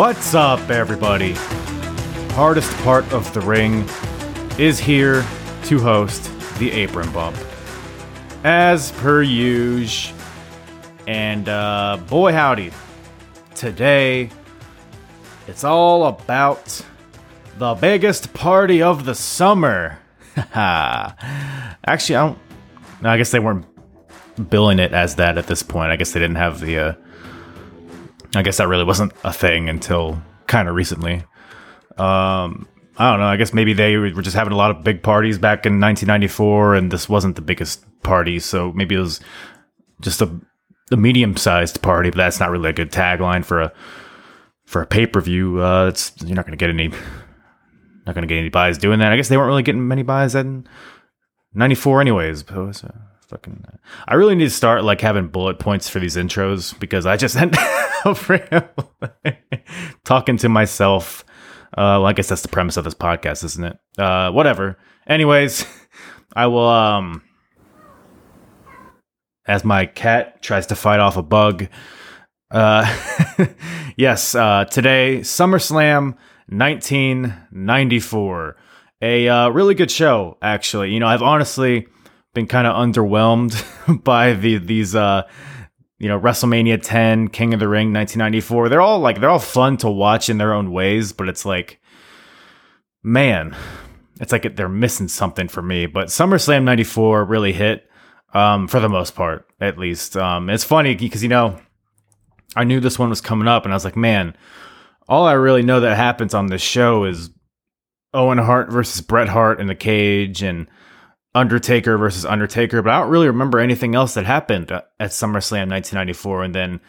What's up, everybody? Hardest part of the ring is here to host the apron bump. As per usual. And uh, boy, howdy. Today, it's all about the biggest party of the summer. Actually, I don't. No, I guess they weren't billing it as that at this point. I guess they didn't have the. Uh, I guess that really wasn't a thing until kind of recently. Um, I don't know. I guess maybe they were just having a lot of big parties back in 1994, and this wasn't the biggest party, so maybe it was just a, a medium-sized party. But that's not really a good tagline for a for a pay per view. Uh, it's you're not going to get any not going to get any buys doing that. I guess they weren't really getting many buys in '94, anyways. So, fucking, I really need to start like having bullet points for these intros because I just end up talking to myself. Uh, well, I guess that's the premise of this podcast, isn't it? Uh, whatever. Anyways, I will. Um, as my cat tries to fight off a bug. Uh, yes. Uh, today, SummerSlam 1994. A uh, really good show, actually. You know, I've honestly been kind of underwhelmed by the these uh you know WrestleMania 10, King of the Ring 1994. They're all like they're all fun to watch in their own ways, but it's like man, it's like they're missing something for me. But SummerSlam 94 really hit um for the most part, at least. Um it's funny because you know I knew this one was coming up and I was like, man, all I really know that happens on this show is Owen Hart versus Bret Hart in the cage and Undertaker versus Undertaker, but I don't really remember anything else that happened at SummerSlam 1994. And then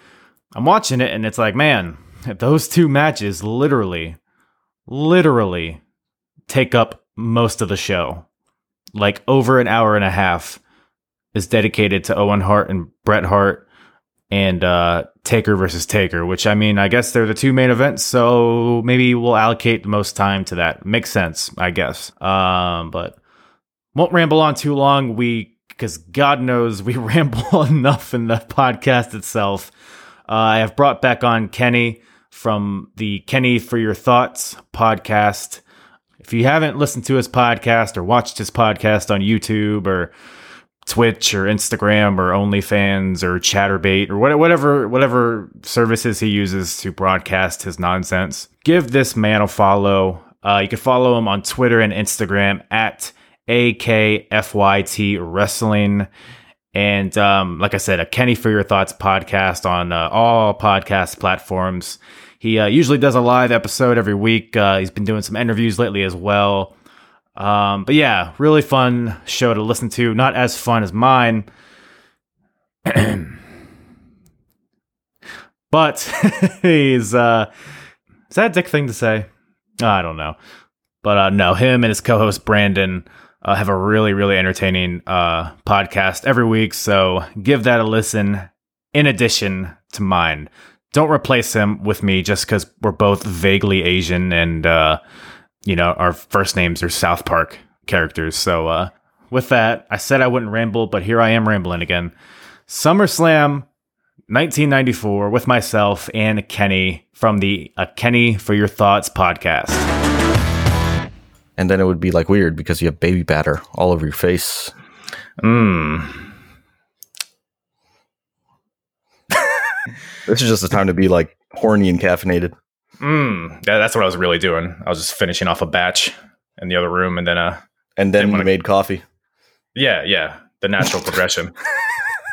I'm watching it and it's like, man, those two matches literally, literally take up most of the show. Like over an hour and a half is dedicated to Owen Hart and Bret Hart and uh, Taker versus Taker, which I mean, I guess they're the two main events, so maybe we'll allocate the most time to that. Makes sense, I guess. Um, but won't ramble on too long. We, because God knows we ramble enough in the podcast itself. Uh, I have brought back on Kenny from the Kenny for Your Thoughts podcast. If you haven't listened to his podcast or watched his podcast on YouTube or Twitch or Instagram or OnlyFans or Chaturbate or whatever whatever services he uses to broadcast his nonsense. Give this man a follow. Uh, you can follow him on Twitter and Instagram at AKFYT Wrestling. And um, like I said, a Kenny for Your Thoughts podcast on uh, all podcast platforms. He uh, usually does a live episode every week. Uh, he's been doing some interviews lately as well. Um, but yeah, really fun show to listen to. Not as fun as mine. but he's uh is that a dick thing to say? I don't know. But uh no, him and his co-host Brandon uh, have a really, really entertaining uh podcast every week. So give that a listen in addition to mine. Don't replace him with me just because we're both vaguely Asian and uh you know, our first names are South Park characters. So, uh, with that, I said I wouldn't ramble, but here I am rambling again. SummerSlam 1994 with myself and Kenny from the uh, Kenny for Your Thoughts podcast. And then it would be like weird because you have baby batter all over your face. Mmm. this is just the time to be like horny and caffeinated. Mm, yeah, that's what I was really doing. I was just finishing off a batch in the other room, and then uh, and then you wanna... made coffee. Yeah, yeah, the natural progression.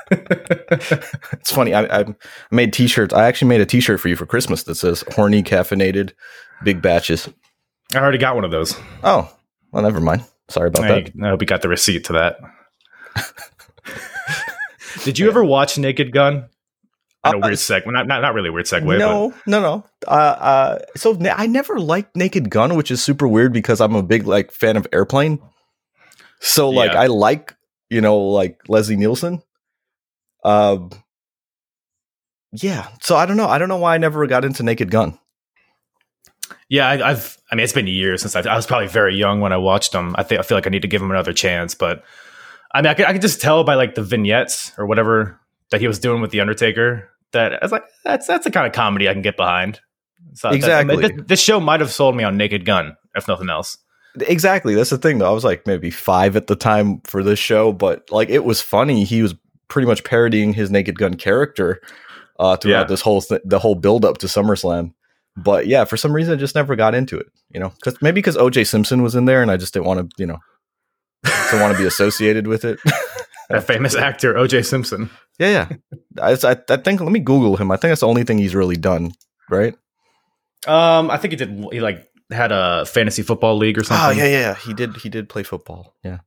it's funny. I, I, made T-shirts. I actually made a T-shirt for you for Christmas that says "horny caffeinated, big batches." I already got one of those. Oh, well, never mind. Sorry about I, that. I hope you got the receipt to that. Did you yeah. ever watch Naked Gun? in a uh, weird segue. Not, not not really a weird segue. No, but. no, no. Uh, uh, so na- I never liked Naked Gun, which is super weird because I'm a big like fan of Airplane. So like yeah. I like you know like Leslie Nielsen. Um. Yeah, so I don't know. I don't know why I never got into Naked Gun. Yeah, I, have I mean, it's been years since I, I was probably very young when I watched them. I think I feel like I need to give him another chance, but I mean, I could, I could just tell by like the vignettes or whatever that he was doing with the Undertaker that I was like, that's that's the kind of comedy I can get behind. So exactly. I mean, this, this show might have sold me on Naked Gun, if nothing else. Exactly. That's the thing, though. I was like maybe five at the time for this show, but like it was funny. He was pretty much parodying his Naked Gun character uh, throughout yeah. this whole th- the whole build up to SummerSlam. But yeah, for some reason, I just never got into it. You know, because maybe because OJ Simpson was in there, and I just didn't want to, you know, don't want to be associated with it. that famous actor OJ Simpson. Yeah, yeah. I, I, think let me Google him. I think that's the only thing he's really done, right? Um, I think he did. He like had a fantasy football league or oh, something. Oh yeah, yeah. He did. He did play football. Yeah.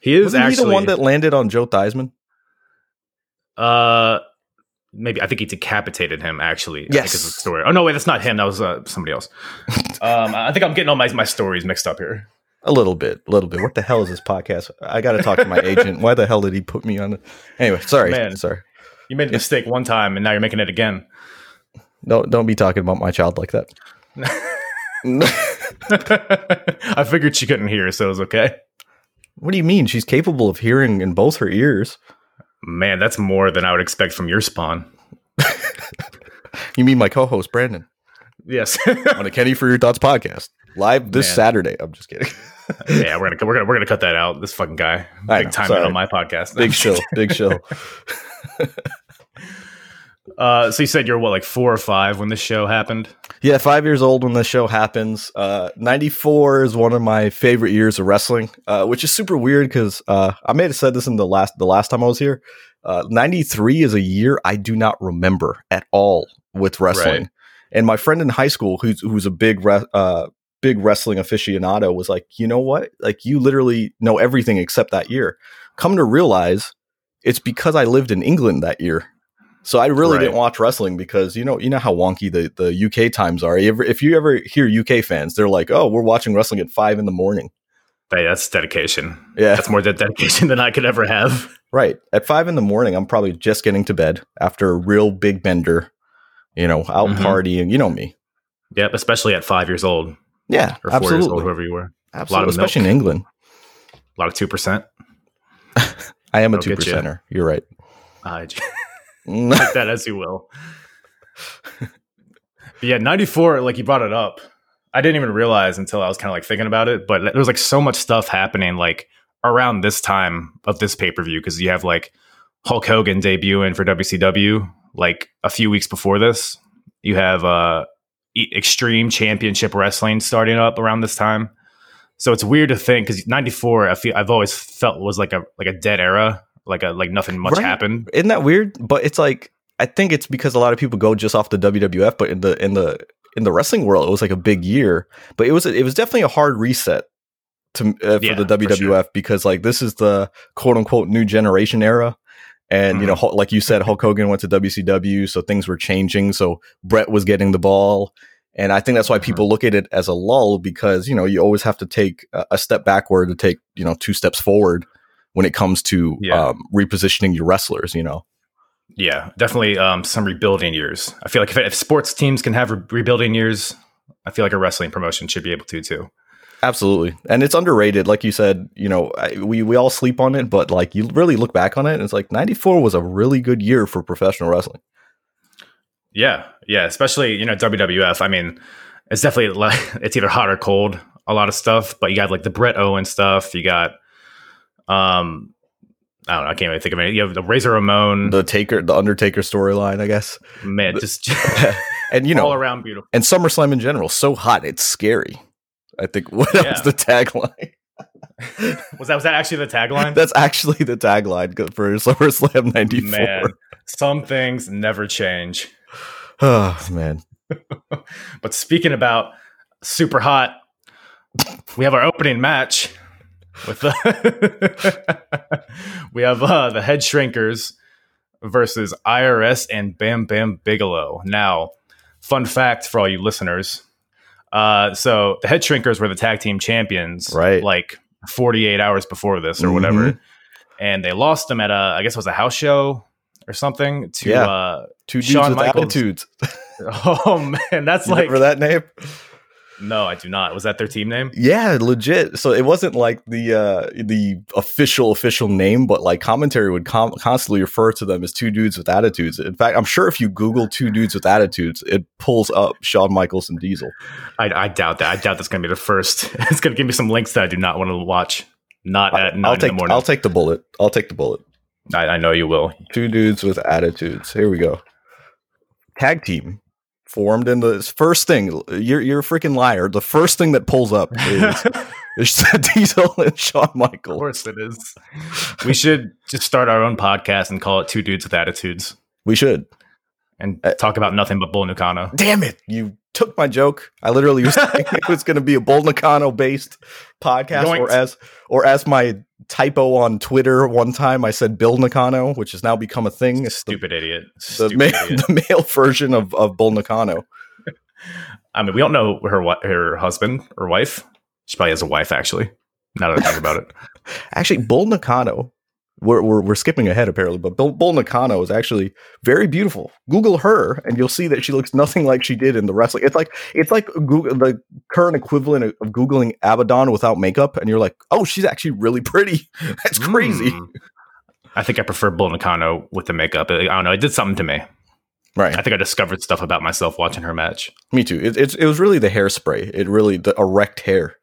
He is Wasn't actually he the one that landed on Joe Theismann. Uh, maybe I think he decapitated him. Actually, yes. Is the story. Oh no, wait, that's not him. That was uh, somebody else. um, I think I'm getting all my my stories mixed up here. A little bit, a little bit. What the hell is this podcast? I got to talk to my agent. Why the hell did he put me on it? Anyway, sorry, Man, sorry. You made a mistake one time, and now you're making it again. Don't don't be talking about my child like that. I figured she couldn't hear, so it was okay. What do you mean? She's capable of hearing in both her ears. Man, that's more than I would expect from your spawn. you mean my co-host Brandon? Yes. on a Kenny for Your Thoughts podcast live this Man. Saturday. I'm just kidding. yeah, we're gonna we're gonna we're gonna cut that out. This fucking guy, big know, time on my podcast. Big show, big show. Uh, so you said you're what, like four or five when this show happened? Yeah, five years old when this show happens. Uh, 94 is one of my favorite years of wrestling, uh, which is super weird because uh, I may have said this in the last the last time I was here. Uh, 93 is a year I do not remember at all with wrestling. Right. And my friend in high school, who's who's a big re- uh, big wrestling aficionado was like, you know what? Like you literally know everything except that year. Come to realize it's because I lived in England that year. So I really right. didn't watch wrestling because you know you know how wonky the, the UK times are. If you ever hear UK fans, they're like, "Oh, we're watching wrestling at five in the morning." Hey, that's dedication. Yeah, that's more dedication than I could ever have. Right at five in the morning, I'm probably just getting to bed after a real big bender. You know, out mm-hmm. partying. You know me. Yep, especially at five years old. Yeah, or four absolutely. years old, whoever you were. Absolutely, a lot of especially milk. in England. A lot of two percent. I am a two percenter. You. You're right. Uh, like that as you will. yeah, ninety four. Like you brought it up. I didn't even realize until I was kind of like thinking about it. But there was like so much stuff happening like around this time of this pay per view because you have like Hulk Hogan debuting for WCW like a few weeks before this. You have uh Extreme Championship Wrestling starting up around this time. So it's weird to think because '94, I feel I've always felt was like a like a dead era, like a like nothing much right. happened. Isn't that weird? But it's like I think it's because a lot of people go just off the WWF, but in the in the in the wrestling world, it was like a big year. But it was it was definitely a hard reset to uh, for yeah, the WWF for sure. because like this is the quote unquote new generation era. And mm-hmm. you know, mm-hmm. like you said, Hulk Hogan went to WCW, so things were changing. So Bret was getting the ball, and I think that's why mm-hmm. people mm-hmm. look at it as a lull because you know you always have to take a step backward to take you know two steps forward when it comes to yeah. um, repositioning your wrestlers. You know. Yeah, definitely um, some rebuilding years. I feel like if, if sports teams can have re- rebuilding years, I feel like a wrestling promotion should be able to too. Absolutely, and it's underrated. Like you said, you know, I, we we all sleep on it, but like you really look back on it, and it's like '94 was a really good year for professional wrestling. Yeah, yeah, especially you know WWF. I mean, it's definitely like it's either hot or cold. A lot of stuff, but you got like the Bret Owen stuff. You got, um, I don't know. I can't even think of it. You have the Razor Ramon, the Taker, the Undertaker storyline. I guess. Man, just and you know all around beautiful. And SummerSlam in general, so hot, it's scary. I think what yeah. was the tagline? was that was that actually the tagline? That's actually the tagline for SummerSlam '94. Man, some things never change. Oh man! but speaking about super hot, we have our opening match with the we have uh, the Head Shrinkers versus IRS and Bam Bam Bigelow. Now, fun fact for all you listeners uh, so the head shrinkers were the tag team champions, right? Like 48 hours before this or mm-hmm. whatever. And they lost them at a, I guess it was a house show or something to yeah. uh, two Shawn Michaels. attitudes. oh man, that's you like for that name. No, I do not. Was that their team name? Yeah, legit. So it wasn't like the uh the official official name, but like commentary would com- constantly refer to them as two dudes with attitudes. In fact, I'm sure if you Google two dudes with attitudes, it pulls up Shawn Michaels and Diesel. I, I doubt that. I doubt that's going to be the first. it's going to give me some links that I do not want to watch. Not at nine I'll take in the morning. I'll take the bullet. I'll take the bullet. I, I know you will. Two dudes with attitudes. Here we go. Tag team formed in the first thing. You're you're a freaking liar. The first thing that pulls up is, is Diesel and Shawn michaels Of course it is. We should just start our own podcast and call it Two Dudes with Attitudes We should. and Uh, talk about nothing but Bull Nakano. Damn it! You took my joke. I literally was thinking it was going to be a Bull Nakano based podcast, or as or as my typo on Twitter one time, I said Bill Nakano, which has now become a thing. It's the, Stupid idiot. the, Stupid ma- idiot. the male version of, of Bull Nakano. I mean, we don't know her her husband or wife. She probably has a wife, actually. Now that I think about it, Actually, Bull Nakano. We're, we're, we're skipping ahead apparently, but Bull, Bull Nakano is actually very beautiful. Google her, and you'll see that she looks nothing like she did in the wrestling. It's like it's like Google the current equivalent of, googling Abadon without makeup, and you're like, oh, she's actually really pretty. That's crazy, Mm. I think I prefer Bull Nakano with the makeup. I don't know. It did something to me. right? I think I discovered stuff about myself watching her match. Me too. It, it's it was really the hairspray. It really the erect hair.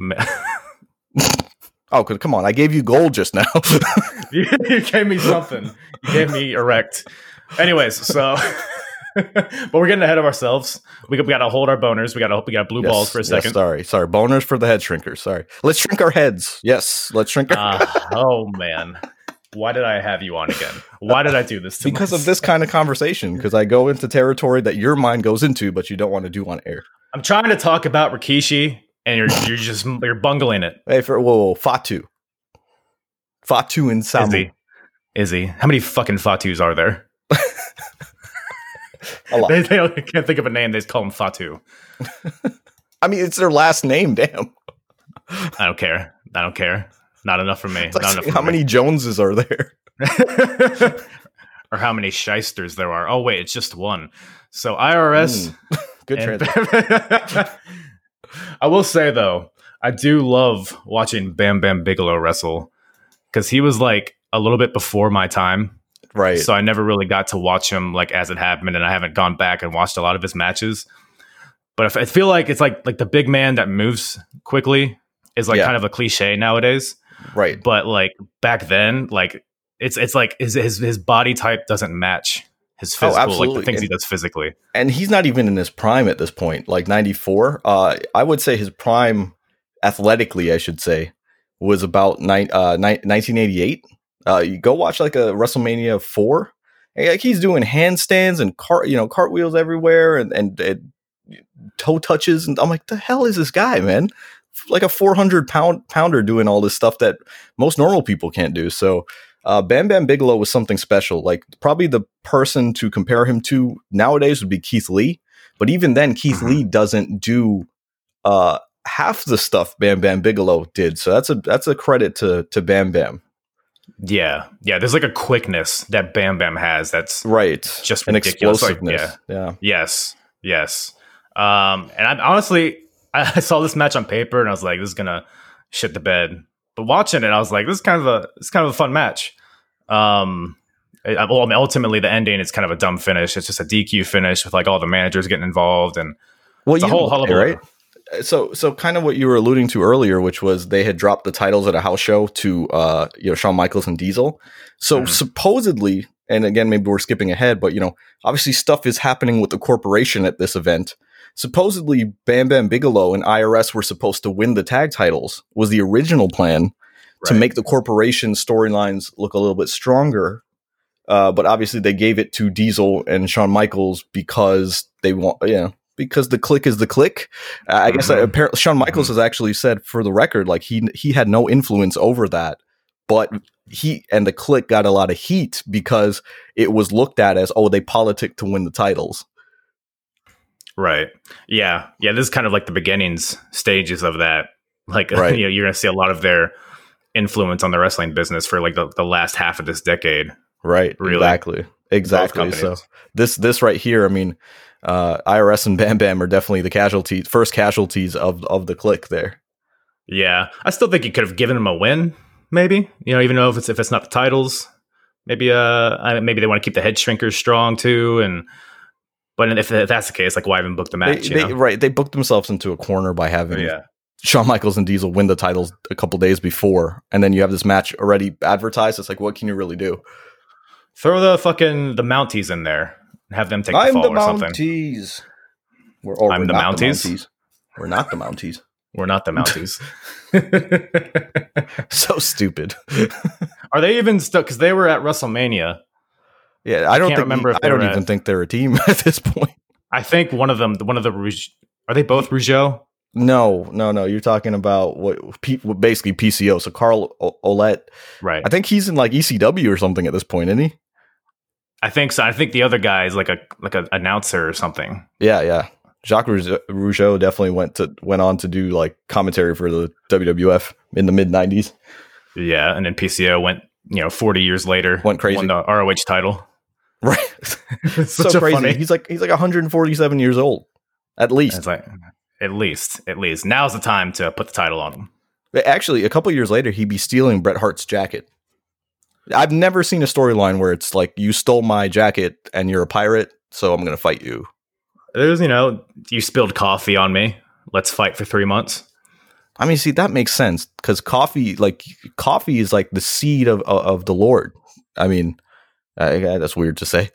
Oh, 'cause- come on! I gave you gold just now. you, you gave me something. You gave me erect. Anyways, so but we're getting ahead of ourselves. We got, we got to hold our boners. We got to we got blue balls for a yes, second. sorry, sorry. Boners for the head shrinkers. Sorry. Let's shrink our heads. Yes, let's shrink our Ah, oh man, why did I have you on again? Why did I do this? To you? because of this kind of conversation. Because I go into territory that your mind goes into, but you don't want to do on air. I'm trying to talk about Rikishi, and you're you're just you're bungling it. Hey, for whoa, whoa Fatu, Fatu and Samu. Izzy, Izzy, how many fucking Fatus are there? A lot. They, they can't think of a name. They just call him Fatu. I mean, it's their last name. Damn. I don't care. I don't care. Not enough for me. Like Not enough how many Joneses are there? or how many shysters there are. Oh wait, it's just one. So IRS. Mm. Good transition. I will say though, I do love watching Bam Bam Bigelow wrestle because he was like a little bit before my time. Right. So I never really got to watch him like as it happened, and I haven't gone back and watched a lot of his matches. But I feel like it's like like the big man that moves quickly is like Yeah. kind of a cliche nowadays. right. But like back then, like it's it's like his his, his body type doesn't match his Oh, physical like the things he does physically. and he's not even in his prime at this point like 94 uh i would say his prime athletically i should say was about nine, uh, ni- 1988 uh you go watch like a wrestlemania 4 like he's doing handstands and cart you know cartwheels everywhere and, and, and toe touches and i'm like the hell is this guy man? Like a 400 pound pounder doing all this stuff that most normal people can't do. So uh, Bam Bam Bigelow was something special. Like probably the person to compare him to nowadays would be Keith Lee, but even then, Keith Mhm. Lee doesn't do uh, half the stuff Bam Bam Bigelow did. So that's a that's a credit to to Bam Bam. Yeah, yeah. There's like a quickness that Bam Bam has. That's Right, Just an ridiculous, like, explosiveness. yeah, yes, yes. Um, and I honestly, I, I saw this match on paper and I was like, this is gonna shit the bed. But watching it, I was like, this is kind of a it's kind of a fun match. Um, well, I mean, ultimately, the ending is kind of a dumb finish. It's just a DQ finish with like all the managers getting involved and well, it's a you whole hullabaloo. right? So, so kind of what you were alluding to earlier, which was they had dropped the titles at a house show to uh, you know Shawn Michaels and Diesel. So Mhm. supposedly, and again, maybe we're skipping ahead, but you know, obviously stuff is happening with the corporation at this event. Supposedly, Bam Bam Bigelow and IRS were supposed to win the tag titles. Was the original plan to make the corporation storylines look a little bit stronger. Uh, but obviously, they gave it to Diesel and Shawn Michaels because they want, you know, because the Kliq is the Kliq. Uh, I guess Mhm. uh, apparently Shawn Michaels has actually said for the record, like he he had no influence over that, but he and the Kliq got a lot of heat because it was looked at as oh they politic to win the titles. Right. Yeah. Yeah. This is kind of like the beginnings stages of that. Like, Right. you know, you're going to see a lot of their influence on the wrestling business for like the, the last half of this decade. Right. Really? Exactly. Exactly. So this this right here, I mean, uh, IRS and Bam Bam are definitely the casualties, first casualties of of the Kliq there. Yeah, I still think you could have given him a win, maybe. You know, even though if it's if it's not the titles, maybe uh maybe they want to keep the head shrinkers strong too, and but if, if that's the case, like why even book the match? They, they, right, they booked themselves into a corner by having yeah. Shawn Michaels and Diesel win the titles a couple days before, and then you have this match already advertised. It's like, what can you really do? Throw the fucking the Mounties in there. Have them take the I'm fall the or something. Mounties. We're, or I'm we're the, Mounties. the Mounties. We're not the Mounties. we're not the Mounties. so stupid. Are they even stuck? Because they were at WrestleMania. Yeah, I don't think, remember. I don't even at, think they're a team at this point. I think one of them, one of the are they both Rougeau? No, no, no. You're talking about what, P, basically PCO. So Carl o- Ouellet, right? I think he's in like ECW or something at this point, isn't he? I think so. I think the other guy is like a like an announcer or something. Yeah, yeah. Jacques Rougeau definitely went to went on to do like commentary for the WWF in the mid '90s. Yeah, and then PCO went you know 40 years later went crazy won the ROH title. Right, so crazy. Funny. He's like he's like 147 years old at least. It's like at least, at least now's the time to put the title on him. Actually, a couple years later, he'd be stealing Bret Hart's jacket. I've never seen a storyline where it's like you stole my jacket and you're a pirate, so I'm going to fight you. There's, you know, you spilled coffee on me. Let's fight for three months. I mean, see, that makes sense because coffee, like coffee, is like the seed of of, of the Lord. I mean, uh, that's weird to say.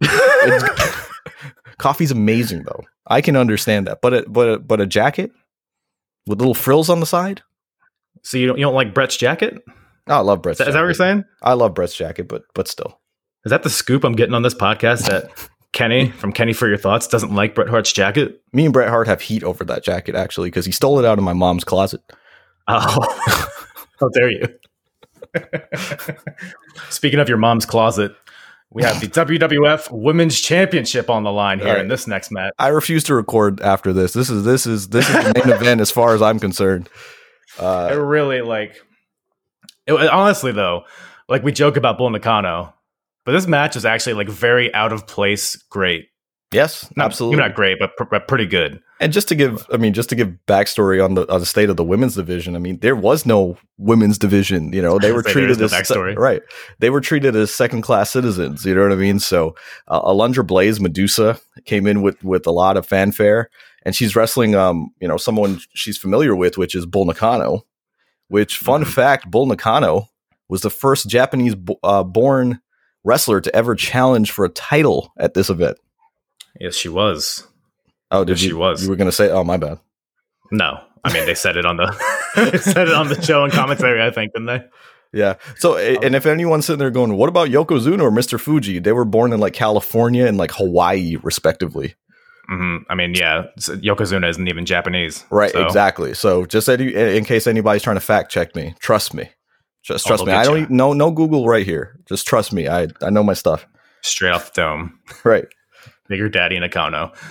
coffee's amazing, though. I can understand that, but a, but a, but a jacket with little frills on the side. So you don't you don't like Bret's jacket? Oh, I love Bret's. Is that, is that what you're saying? I love Bret's jacket, but but still. Is that the scoop I'm getting on this podcast that Kenny from Kenny for Your Thoughts doesn't like Bret Hart's jacket? Me and Bret Hart have heat over that jacket actually because he stole it out of my mom's closet. Oh, how dare you! Speaking of your mom's closet, we have the WWF Women's Championship on the line here right. in this next match. I refuse to record after this. This is this is this is the main event as far as I'm concerned. Uh, it really like it, honestly though, like we joke about Bull Nakano, but this match is actually like very out of place. Great. Yes, not, absolutely. Not great, but, pr- but pretty good. And just to give, I mean, just to give backstory on the on the state of the women's division. I mean, there was no women's division. You know, they were treated as backstory. right. They were treated as second class citizens. You know what I mean? So, uh, Alundra Blaze Medusa came in with with a lot of fanfare, and she's wrestling, um, you know, someone she's familiar with, which is Bull Nakano. Which, fun mm-hmm. fact, Bull Nakano was the first Japanese uh, born wrestler to ever challenge for a title at this event. Yes, she was. Oh, did yes, you? She was. You were going to say? Oh, my bad. No, I mean they said it on the said it on the show and commentary. I think, didn't they? Yeah. So, and if anyone's sitting there going, "What about Yokozuna or Mr. Fuji?" They were born in like California and like Hawaii, respectively. Mm-hmm. I mean, yeah, Yokozuna isn't even Japanese, right? So. Exactly. So, just in case anybody's trying to fact check me, trust me. Just trust oh, me. I don't know no Google right here. Just trust me. I I know my stuff. Straight off the dome. Right. Bigger Daddy Nakano.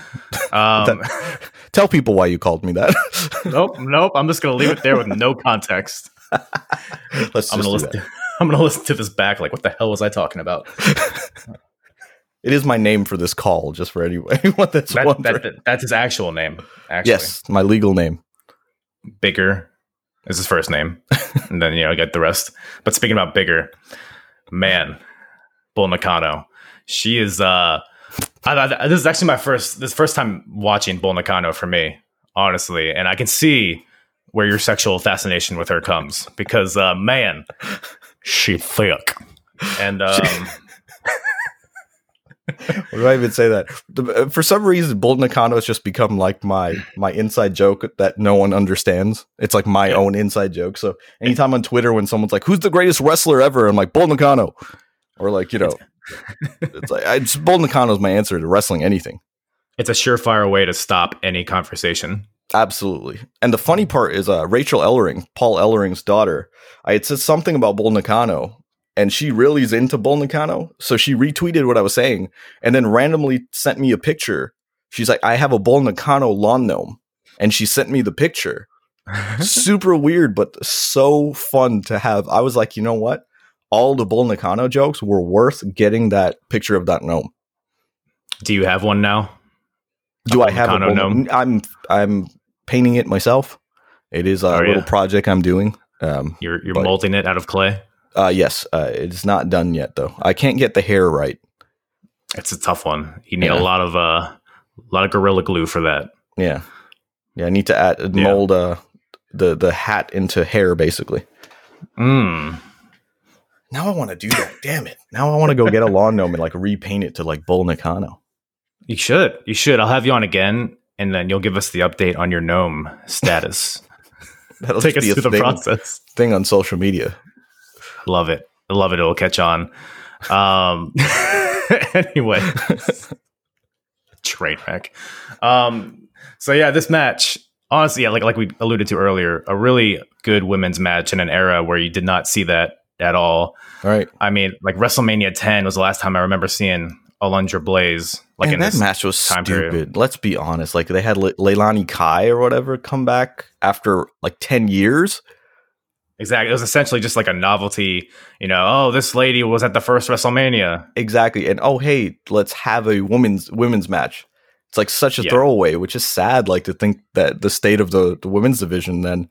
Um, tell people why you called me that. nope, nope. I'm just gonna leave it there with no context. Let's. I'm gonna listen. To, I'm gonna listen to this back. Like, what the hell was I talking about? it is my name for this call, just for anyone, that's that, that, that, That's his actual name. Actually. Yes, my legal name. Bigger is his first name, and then you know get the rest. But speaking about bigger, man, Bull Nakano, she is. uh I, I, this is actually my first this first time watching Bull Nakano for me, honestly, and I can see where your sexual fascination with her comes because uh, man, she thick, and um, what do I even say that? Uh, for some reason, Bull Nakano has just become like my my inside joke that no one understands. It's like my yeah. own inside joke. So anytime on Twitter when someone's like, "Who's the greatest wrestler ever?" I'm like, "Bull Nakano," or like you know, it's like I, just, Bull Nakano is my answer to wrestling anything. It's a surefire way to stop any conversation. Absolutely. And the funny part is uh, Rachel Ellering, Paul Ellering's daughter. I had said something about Bull Nakano, and she really is into Bull Nakano. So she retweeted what I was saying and then randomly sent me a picture. She's like, I have a Bull Nakano lawn gnome. And she sent me the picture. Super weird, but so fun to have. I was like, you know what? All the Bull Nakano jokes were worth getting that picture of that gnome. Do you have one now? Do I have a gnome? I'm I'm painting it myself. It is a oh, little yeah. project I'm doing. Um, you're you're but, molding it out of clay. Uh, yes, uh, it's not done yet though. I can't get the hair right. It's a tough one. You need yeah. a lot of uh, a lot of gorilla glue for that. Yeah, yeah. I need to add mold uh the the hat into hair basically. Hmm. Now I want to do that. Damn it! Now I want to go get a lawn gnome and like repaint it to like Bull Nakano. You should. You should. I'll have you on again, and then you'll give us the update on your gnome status. That'll take us through the process. Thing on social media. Love it. I love it. It'll catch on. Um, anyway, train wreck. Um, so yeah, this match, honestly, yeah, like like we alluded to earlier, a really good women's match in an era where you did not see that at all. Right. I mean, like WrestleMania 10 was the last time I remember seeing Alundra Blaze. Like Man, in that match was stupid. Period. Let's be honest. Like they had Le- Leilani Kai or whatever come back after like 10 years. Exactly. It was essentially just like a novelty, you know, oh, this lady was at the first WrestleMania. Exactly. And oh, hey, let's have a women's women's match. It's like such a yeah. throwaway, which is sad, like to think that the state of the, the women's division then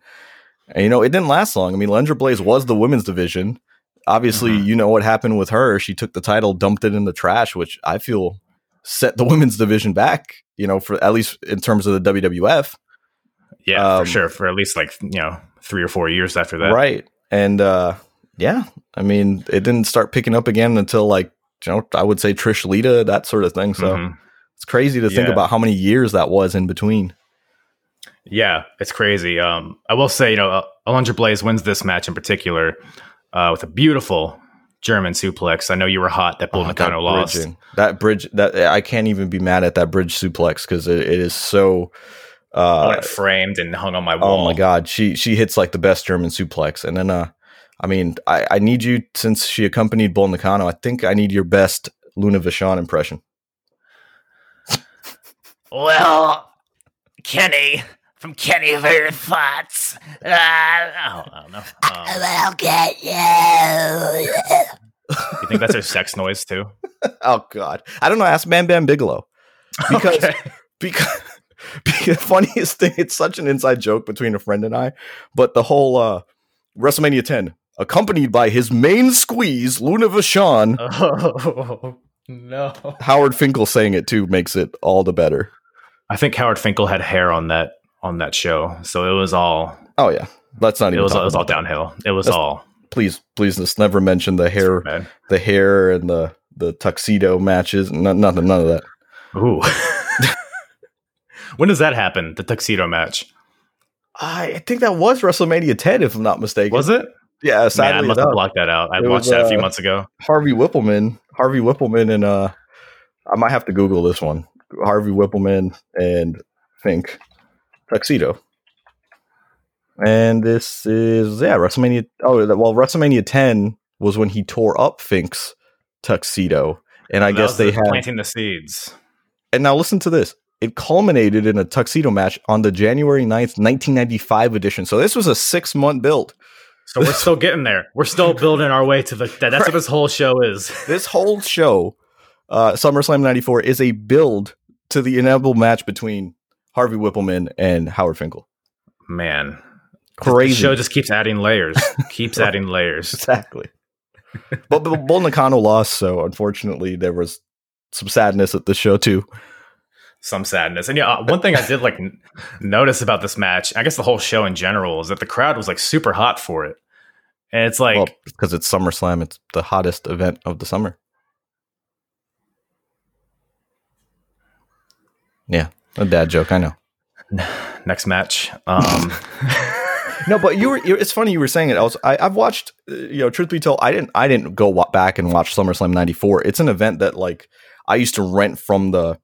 and, you know, it didn't last long. I mean, Alundra Blaze was the women's division. Obviously, mm-hmm. you know what happened with her. She took the title, dumped it in the trash, which I feel set the women's division back, you know, for at least in terms of the WWF. Yeah, um, for sure. For at least like, you know, three or four years after that. Right. And uh yeah, I mean, it didn't start picking up again until like, you know, I would say Trish Lita, that sort of thing. So mm-hmm. it's crazy to think about how many years that was in between. Yeah, it's crazy. Um, I will say, you know, Alundra Blaze wins this match in particular uh, with a beautiful German suplex. I know you were hot that Bull oh, Nakano lost. That bridge, that I can't even be mad at that bridge suplex because it, it is so. Uh, it framed and hung on my wall. Oh my god, she she hits like the best German suplex, and then uh, I mean, I, I need you since she accompanied Bull Nakano. I think I need your best Luna Vachon impression. Well, Kenny, from Kenny Ver Thoughts. Uh, I don't know. Um, I will get you. you think that's her sex noise too? oh God, I don't know. Ask Bam Bam Bigelow because okay. because. because funniest thing, it's such an inside joke between a friend and I. But the whole uh, WrestleMania 10, accompanied by his main squeeze, Luna Vachon. Oh no! Howard Finkel saying it too makes it all the better. I think Howard Finkel had hair on that on that show. So it was all. Oh yeah, that's not. It was, it was all downhill. It was all. Please, please, let's never mention the hair, the hair, and the the tuxedo matches. None, nothing, none of that. Ooh. when does that happen? The tuxedo match. I think that was WrestleMania 10, if I'm not mistaken. Was it? Yeah, sadly Man, I must have blocked that out. I watched was, that a few uh, months ago. Harvey Wippleman, Harvey Wippleman, and uh, I might have to Google this one. Harvey Wippleman and Fink tuxedo. And this is yeah, WrestleMania. Oh, well, WrestleMania 10 was when he tore up Fink's tuxedo, and I guess they had planting the seeds. And now listen to this. It culminated in a tuxedo match on the January 9th, 1995 edition. So this was a six month build. So we're still getting there. We're still building our way to the. That's right. what this whole show is. This whole show, uh, SummerSlam '94, is a build to the inevitable match between Harvey Wippleman and Howard Finkel. Man, crazy. The show just keeps adding layers, keeps adding layers. Exactly. but, but Bull Nakano lost, so unfortunately there was some sadness at the show too. Some sadness, and yeah, uh, one thing I did like n- notice about this match, I guess the whole show in general, is that the crowd was like super hot for it, and it's like well, because it's SummerSlam, it's the hottest event of the summer. Yeah, a dad joke, I know. Next match. Um, no, but you were. It's funny you were saying it. I was. I, have watched. Uh, you know, truth be told, I didn't. I didn't go back and watch SummerSlam '94. It's an event that like I used to rent from the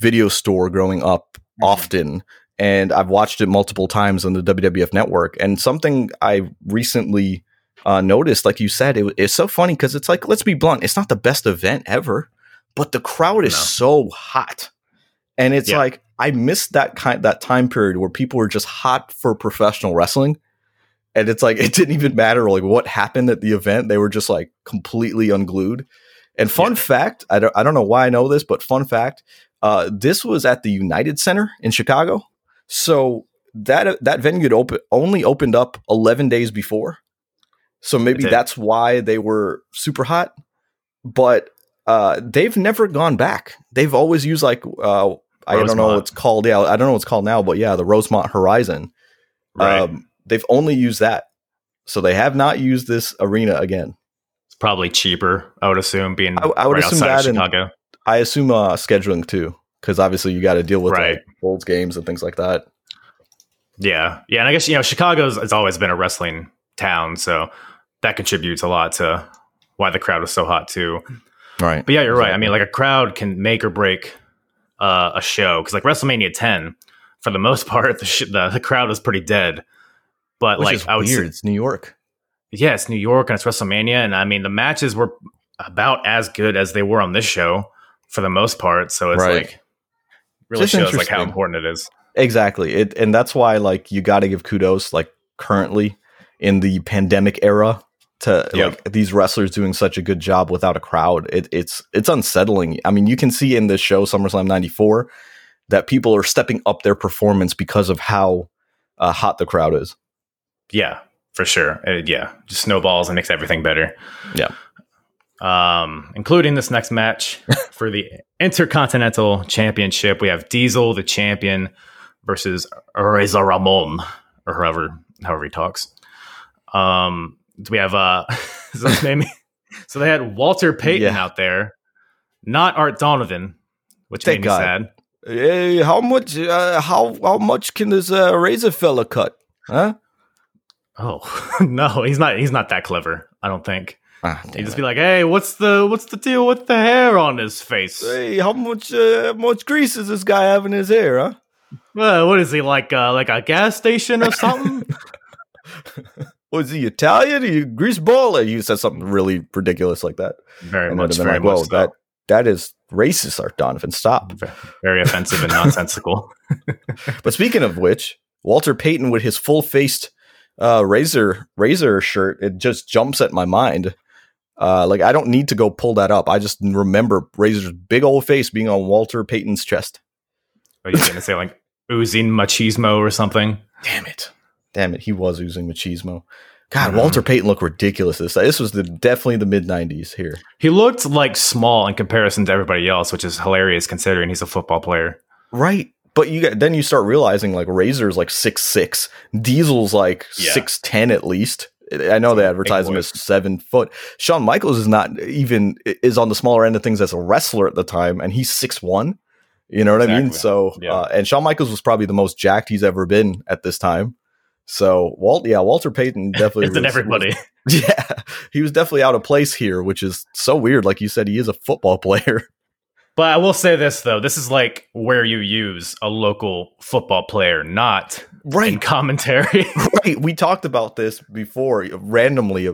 video store growing up mm-hmm. often, and I've watched it multiple times on the WWF network. And something I recently uh, noticed, like you said, it, it's so funny because it's like, let's be blunt, it's not the best event ever, but the crowd is no. so hot and it's yeah. like I missed that kind that time period where people were just hot for professional wrestling. And it's like it didn't even matter like what happened at the event. They were just like completely unglued. And fun yeah. fact, I don't I don't know why I know this, but fun fact, Uh, this was at the United Center in Chicago, so that that venue had open, only opened up 11 days before. So maybe that's why they were super hot. But uh, they've never gone back. They've always used like uh, I don't know what's called. Yeah, I don't know what's called now, but yeah, the Rosemont Horizon. Right. Um, they've only used that, so they have not used this arena again. It's probably cheaper, I would assume, being I, I would right assume that Chicago. I assume uh, scheduling too, because obviously you got to deal with right. like, Bulls games and things like that. Yeah, yeah, and I guess you know Chicago's has always been a wrestling town, so that contributes a lot to why the crowd was so hot too. Right. But yeah, you're right. I mean, like a crowd can make or break uh, a show because like WrestleMania 10, for the most part, the sh- the, the crowd was pretty dead. But Which like, I weird. Say, it's New York. Yeah, it's New York and it's WrestleMania, and I mean the matches were about as good as they were on this show for the most part. So it's right. like really Just shows like how important it is. Exactly. It and that's why like you got to give kudos like currently in the pandemic era to yep. like these wrestlers doing such a good job without a crowd. It, it's it's unsettling. I mean, you can see in this show SummerSlam '94 that people are stepping up their performance because of how uh, hot the crowd is. Yeah, for sure. Uh, yeah, just snowballs and makes everything better. Yeah. Um, including this next match for the Intercontinental Championship, we have Diesel, the champion, versus Razor Ramon, or however however he talks. Um, we have uh, his name? so they had Walter Payton yeah. out there, not Art Donovan, which Thank made me sad. Hey, how much? Uh, how how much can this uh, razor fella cut? Huh? Oh no, he's not. He's not that clever. I don't think. Ah, He'd just be like, "Hey, what's the what's the deal with the hair on his face? Hey, how much uh, much grease does this guy have in his hair? Huh? Well, what is he like? Uh, like a gas station or something? was he Italian? Are you greaseball? Or you said something really ridiculous like that. Very and much. Very like, much. that that is racist, Art Donovan. Stop. Very offensive and nonsensical. but speaking of which, Walter Payton with his full faced uh, razor razor shirt, it just jumps at my mind. Uh, like I don't need to go pull that up. I just remember Razor's big old face being on Walter Payton's chest. Are you going to say like oozing machismo or something? Damn it! Damn it! He was oozing machismo. God. Walter Payton looked ridiculous. This this was the definitely the mid '90s here. He looked like small in comparison to everybody else, which is hilarious considering he's a football player. Right, but you get, then you start realizing like Razor's like six six, Diesel's like six yeah. ten at least. I know they advertise him as seven foot. Shawn Michaels is not even is on the smaller end of things as a wrestler at the time, and he's six one. You know what exactly. I mean? So, yeah. uh, and Shawn Michaels was probably the most jacked he's ever been at this time. So Walt, yeah, Walter Payton definitely was, everybody. Was, yeah, he was definitely out of place here, which is so weird. Like you said, he is a football player. But I will say this though: this is like where you use a local football player, not right in commentary. right. We talked about this before randomly, uh,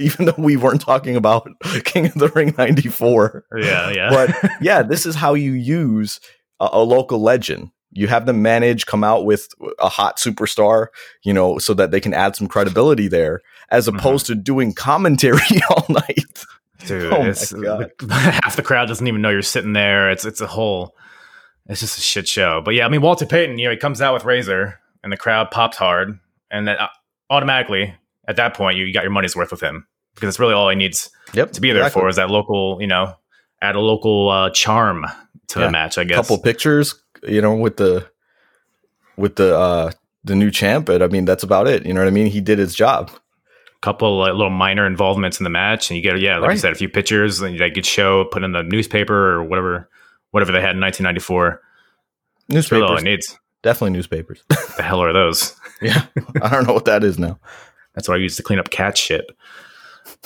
even though we weren't talking about King of the Ring '94. Yeah, yeah. But yeah, this is how you use a, a local legend you have them manage come out with a hot superstar you know so that they can add some credibility there as mm-hmm. opposed mm-hmm. to doing commentary all night dude oh it's, half the crowd doesn't even know you're sitting there it's it's a whole it's just a shit show but yeah i mean walter payton you know he comes out with razor and the crowd pops hard and then uh, automatically at that point you, you got your money's worth with him because it's really all he needs yep, to be there exactly. for is that local you know add a local uh, charm to yeah. the match i guess couple pictures you know, with the with the uh the new champ, but I mean that's about it. You know what I mean? He did his job. Couple like, little minor involvements in the match, and you get yeah, like right. you said, a few pictures, and they could show put in the newspaper or whatever, whatever they had in 1994. Newspapers, really all it needs. Definitely newspapers. the hell are those? yeah, I don't know what that is now. That's what I use to clean up cat shit.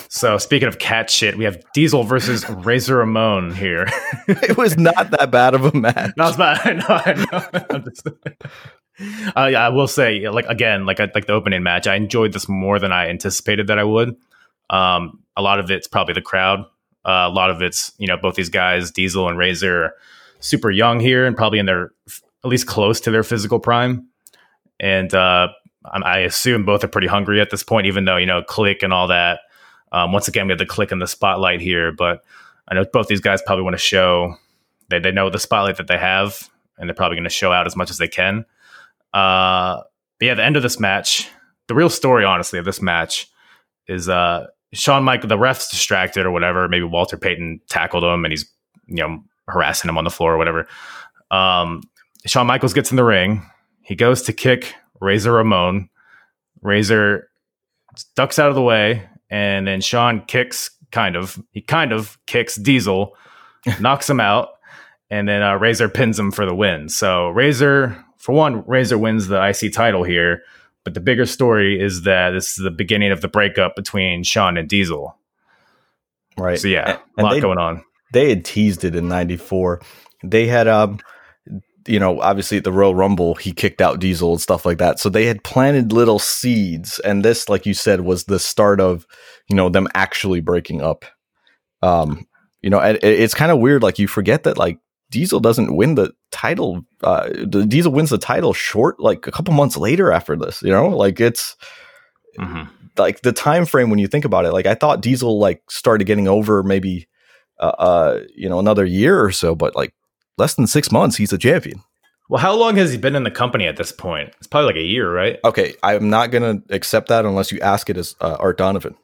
So speaking of cat shit, we have Diesel versus Razor Ramon here. it was not that bad of a match. No, it's know. I know. Just, uh, yeah, I will say, like again, like like the opening match, I enjoyed this more than I anticipated that I would. Um, a lot of it's probably the crowd. Uh, a lot of it's you know both these guys, Diesel and Razor, super young here and probably in their at least close to their physical prime. And uh, I assume both are pretty hungry at this point, even though you know Kliq and all that um, once again, we have the Kliq in the spotlight here, but I know both these guys probably want to show They they know the spotlight that they have, and they're probably going to show out as much as they can. Uh, but yeah, the end of this match, the real story, honestly, of this match is uh, Michael. The ref's distracted or whatever. Maybe Walter Payton tackled him, and he's you know harassing him on the floor or whatever. Um, Shawn Michaels gets in the ring. He goes to kick Razor Ramon. Razor ducks out of the way, and then Shawn kicks, kind of, he kind of kicks Diesel, knocks him out, and then uh, Razor pins him for the win. So Razor, for one, Razor wins the IC title here. But the bigger story is that this is the beginning of the breakup between Shawn and Diesel. Right. So yeah, And- a lot they- going on. they had teased it in 94 they had um you know obviously at the royal rumble he kicked out diesel and stuff like that. So they had planted little seeds and this like you said was the start of you know them actually breaking up. Um you know and it's kind of weird like you forget that like diesel doesn't win the title uh the diesel wins the title short like a couple months later after this you know? Like it's Mhm. like the time frame when you think about it like i thought diesel like started getting over maybe uh, uh you know another year or so but like less than six months he's a champion Well, how long has he been in the company at this point? It's probably like a year, right? okay i'm not gonna accept that unless you ask it as uh, art donovan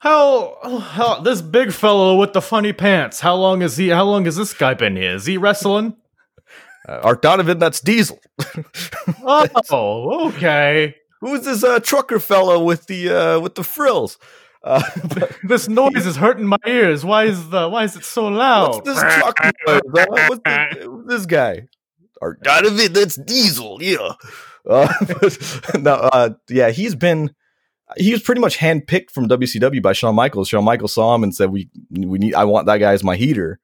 How, how this big fellow with the funny pants? How long is he? How long has this guy been here? Is he wrestling? uh, art donovan that's diesel Oh, okay. who's this uh trucker fellow with the uh with the frills uh, This noise is hurting my ears. Why is the? Why is it so loud? what's this trucker noise, uh? what's this, this guy art donovan that's diesel yeah uh, no uh yeah he's been he was pretty much handpicked from WCW by Shawn Michaels. Shawn Michaels saw him and said, "We we need. I want that guy as my heater."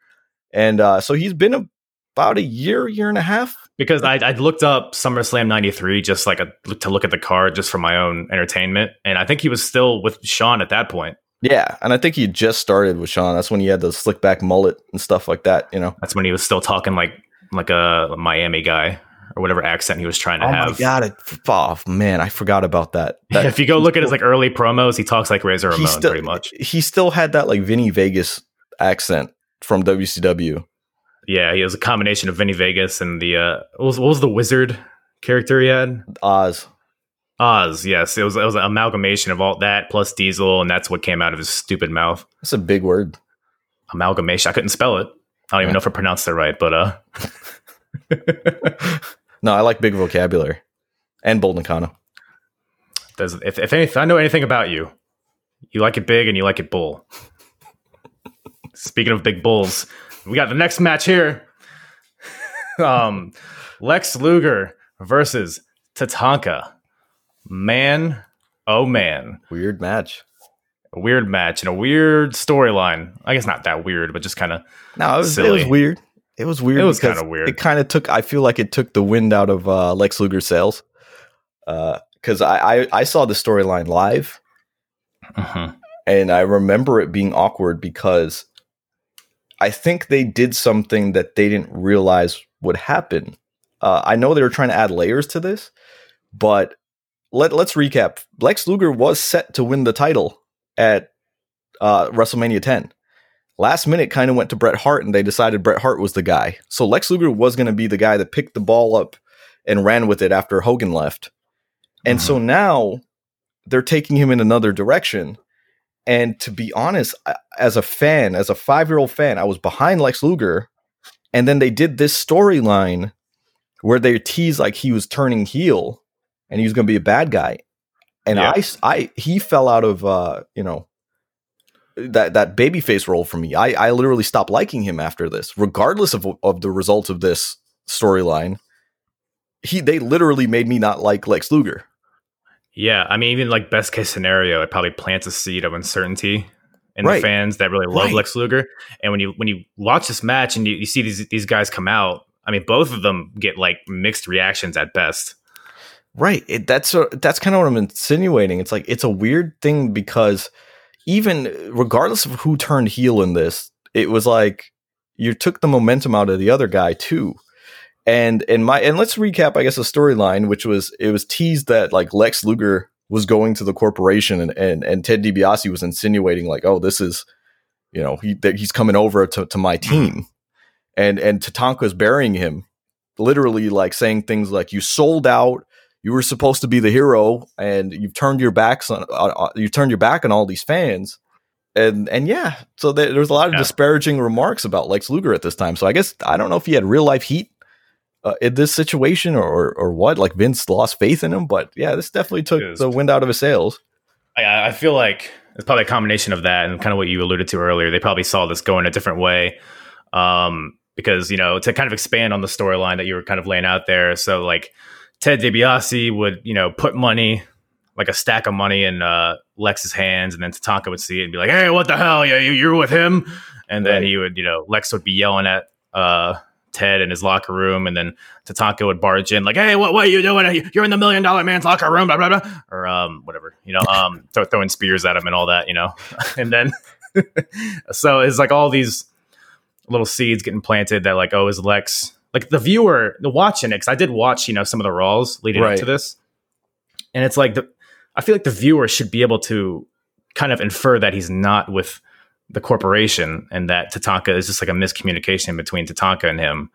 And uh, so he's been about a year, year and a half. Because I I looked up SummerSlam '93 just like a, to look at the card just for my own entertainment, and I think he was still with Shawn at that point. Yeah, and I think he just started with Shawn. That's when he had the slick back mullet and stuff like that. You know. That's when he was still talking like like a Miami guy or whatever accent he was trying to Oh have. my god! It, oh man, I forgot about that. That- if you go look at his like early promos, he talks like Razor Ramon still pretty much. he still had that like Vinnie Vegas accent from WCW. Yeah, he was a combination of Vinnie Vegas and the uh, what was what was the wizard character he had? Oz. Oz. Yes, it was it was an amalgamation of all that plus Diesel, and that's what came out of his stupid mouth. That's a big word. Amalgamation. I couldn't spell it. I don't even Yeah. know if I pronounced it right, but uh, No, I like big vocabulary and Bull Nakano. does if if, any, if I know anything about you, you like it big and you like it bull. Speaking of big bulls, we got the next match here. um, Lex Luger versus Tatanka. Man, oh man, Weird match. a weird match and a weird storyline. I guess not that weird, but just kind of No, it was, it was weird. It was weird. It was kinda weird. It kind of took. I feel like it took the wind out of uh, Lex Luger's sails. Uh because I, I I saw the storyline live, and I remember it being awkward because I think they did something that they didn't realize would happen. Uh, I know they were trying to add layers to this, but let let's recap. Lex Luger was set to win the title at uh, WrestleMania 10 last minute kind of went to Bret Hart and they decided Bret Hart was the guy. So Lex Luger was going to be the guy that picked the ball up and ran with it after Hogan left. And so now they're taking him in another direction. And to be honest, as a fan, as a five year old fan, I was behind Lex Luger. And then they did this storyline where they teased like he was turning heel and he was going to be a bad guy. And Yeah. I, I, he fell out of, uh, you know, that that babyface role for me. I I literally stopped liking him after this, regardless of of the results of this storyline. He they literally made me not like Lex Luger. Yeah, I mean, even like best case scenario, it probably plants a seed of uncertainty in Right. the fans that really love Right. Lex Luger. And when you when you watch this match and you, you see these these guys come out, I mean, both of them get like mixed reactions at best. Right. It, that's a, that's kind of what I'm insinuating. It's like it's a weird thing because even regardless of who turned heel in this, it was like you took the momentum out of the other guy too. And and my and let's recap, I guess, the storyline, which was it was teased that like Lex Luger was going to the corporation and and, and Ted DiBiase was insinuating like, oh, this is you know he that he's coming over to, to my team. and and Tatanka's burying him, literally like saying things like "You sold out." You were supposed to be the hero, and you've turned your backs on uh, you turned your back on all these fans and and yeah, so there, there was a lot of yeah. disparaging remarks about Lex Luger at this time. So I guess I don't know if he had real life heat uh, in this situation or or what. Like Vince lost faith in him, but yeah, this definitely took the wind out of his sails. I, I feel like it's probably a combination of that and kind of what you alluded to earlier. They probably saw this going a different way. Um, because you know to kind of expand on the storyline that you were kind of laying out there. So like Ted DiBiase would you know put money like a stack of money in uh, Lex's hands, and then Tatanka would see it and be like, "Hey, what the hell? Yeah, you, you're with him." And then right. he would, you know, Lex would be yelling at uh, Ted in his locker room, and then Tatanka would barge in like, "Hey, what what are you doing? You're in the million dollar man's locker room, blah blah blah," or um, whatever, you know, um, th- throwing spears at him and all that, you know, and then so it's like all these little seeds getting planted that like, oh, is Lex like the viewer, the watching it? Because I did watch, you know, some of the Raws leading right. up to this, and it's like the I feel like the viewer should be able to kind of infer that he's not with the corporation and that Tatanka is just like a miscommunication between Tatanka and him.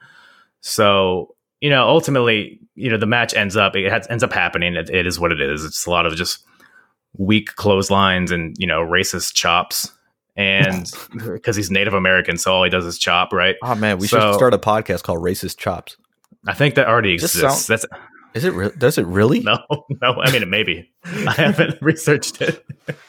So, you know, ultimately, you know, the match ends up, it has, ends up happening. It, it is what it is. It's a lot of just weak clotheslines and, you know, racist chops. And because he's Native American, so all he does is chop, right? Oh man, we so, should start a podcast called Racist Chops. I think that already exists. Sound, That's is it? Re- does it really? No, no. I mean, maybe. I haven't researched it.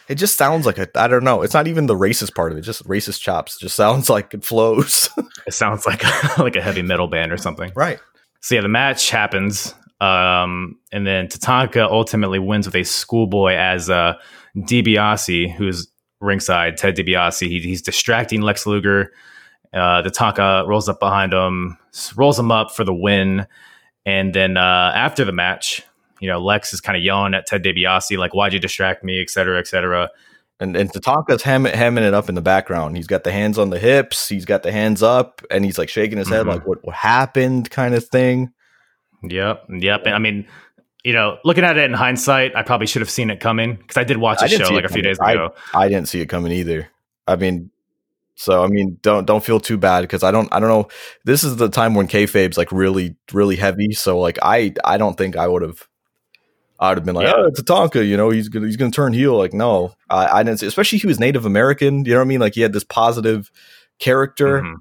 It just sounds like a. I don't know. It's not even the racist part of it. Just racist chops. It just sounds like it flows. it sounds like a, like a heavy metal band or something. Right. So yeah, the match happens, um, and then Tatanka ultimately wins with a schoolboy as uh, DiBiase, who's ringside. Ted DiBiase. He, he's distracting Lex Luger. Uh, Tatanka rolls up behind him, rolls him up for the win. And then uh, after the match, you know, Lex is kind of yelling at Ted DiBiase, like, why'd you distract me, et cetera, et cetera. And, and Tatanka's hem- hemming it up in the background. He's got the hands on the hips, he's got the hands up, and he's like shaking his head, mm-hmm. like, what, what happened, kind of thing. Yep. Yep. And I mean, you know, looking at it in hindsight, I probably should have seen it coming because I did watch the show like a few days ago. I, I didn't see it coming either. I mean, so I mean, don't don't feel too bad because I don't I don't know. This is the time when kayfabe's like really really heavy. So like I I don't think I would have. I would have been like, yeah. oh, it's Tatanka, you know, he's gonna he's gonna turn heel. Like, no, I, I didn't. See, especially he was Native American. You know what I mean? Like he had this positive character. Mm-hmm.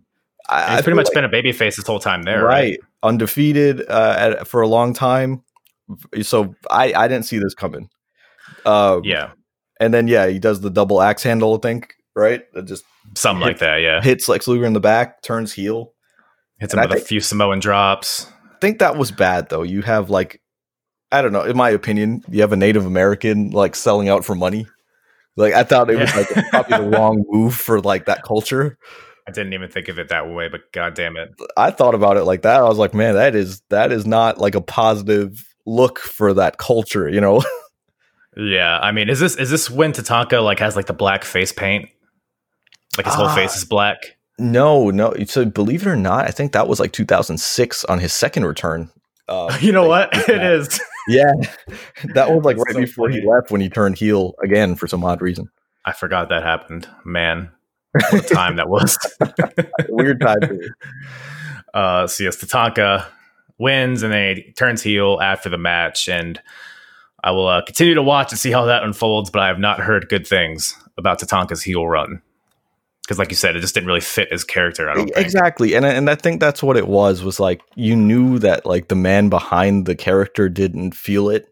I, he's pretty much like, been a babyface this whole time there, right? right? Undefeated uh, at, for a long time. So I I didn't see this coming. Uh, yeah, and then yeah, he does the double axe handle. I think right. It just something like that. Yeah, hits Lex Luger in the back, turns heel, hits him with think, a few Samoan drops. I think that was bad though. You have like, I don't know. In my opinion, you have a Native American like selling out for money. Like I thought it was like probably the wrong move for like that culture. I didn't even think of it that way, but god damn it. I thought about it like that. I was like, man, that is that is not like a positive look for that culture, you know? yeah. I mean, is this is this when Tatanka like has like the black face paint? Like his whole uh, face is black. No, no. So believe it or not, I think that was like 2006 on his second return. Uh, you know what? It is. yeah, that was like right so before funny. he left when he turned heel again for some odd reason. I forgot that happened. Man, what time that was. Weird time. Uh, so yes, Tatanka wins and then he turns heel after the match, and I will uh, continue to watch and see how that unfolds. But I have not heard good things about Tatanka's heel run because like you said it just didn't really fit his character i don't think. exactly and, and i think that's what it was was like you knew that like the man behind the character didn't feel it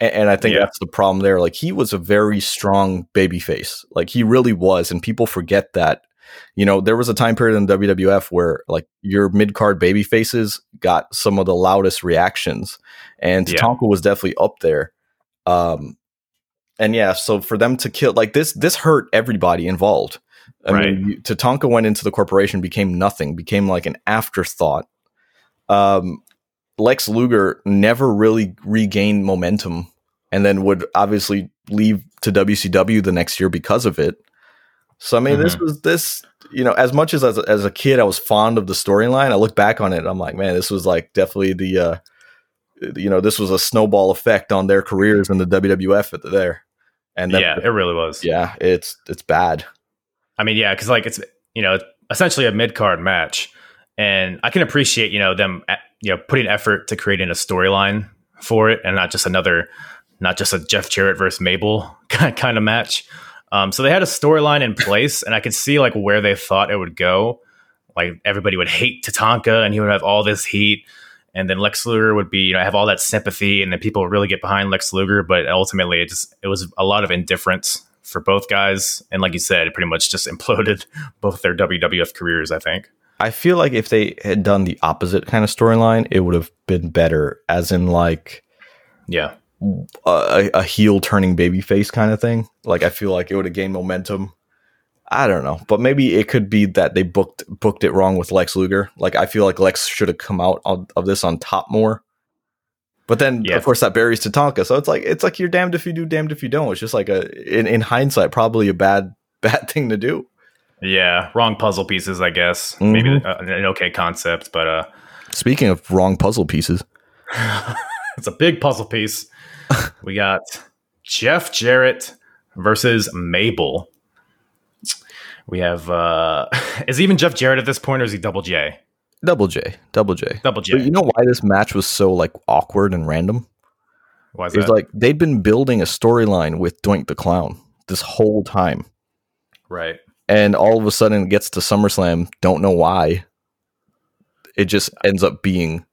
and, and i think yeah. that's the problem there like he was a very strong baby face like he really was and people forget that you know there was a time period in wwf where like your mid-card baby faces got some of the loudest reactions and yeah. was definitely up there um and yeah so for them to kill like this this hurt everybody involved I right. mean, Tatanka went into the corporation, became nothing, became like an afterthought. Um, Lex Luger never really regained momentum, and then would obviously leave to WCW the next year because of it. So I mean, mm-hmm. this was this. You know, as much as, as as a kid, I was fond of the storyline. I look back on it, I'm like, man, this was like definitely the. Uh, you know, this was a snowball effect on their careers in the WWF at the, there. And then, yeah, it really was. Yeah, it's it's bad. I mean, yeah, because like it's you know essentially a mid card match, and I can appreciate you know them uh, you know putting effort to creating a storyline for it, and not just another, not just a Jeff Jarrett versus Mabel kind of match. Um, so they had a storyline in place, and I could see like where they thought it would go. Like everybody would hate Tatanka, and he would have all this heat, and then Lex Luger would be you know have all that sympathy, and then people would really get behind Lex Luger. But ultimately, it just it was a lot of indifference for both guys, and like you said, it pretty much just imploded both their WWF careers. I think. I feel like if they had done the opposite kind of storyline, it would have been better. As in, like, yeah, a, a heel turning babyface kind of thing. Like, I feel like it would have gained momentum. I don't know, but maybe it could be that they booked booked it wrong with Lex Luger. Like, I feel like Lex should have come out of, of this on top more. But then, yeah. of course, that buries Tatanka. So it's like it's like you're damned if you do, damned if you don't. It's just like a in, in hindsight, probably a bad bad thing to do. Yeah, wrong puzzle pieces, I guess. Mm-hmm. Maybe uh, an okay concept, but uh speaking of wrong puzzle pieces, it's a big puzzle piece. we got Jeff Jarrett versus Mabel. We have uh is even Jeff Jarrett at this point or is he double J? Double J. Double J. Double J. But you know why this match was so like awkward and random? Why is it was like they'd been building a storyline with Doink the Clown this whole time. Right and all of a sudden it gets to SummerSlam. Don't know why. It just ends up being,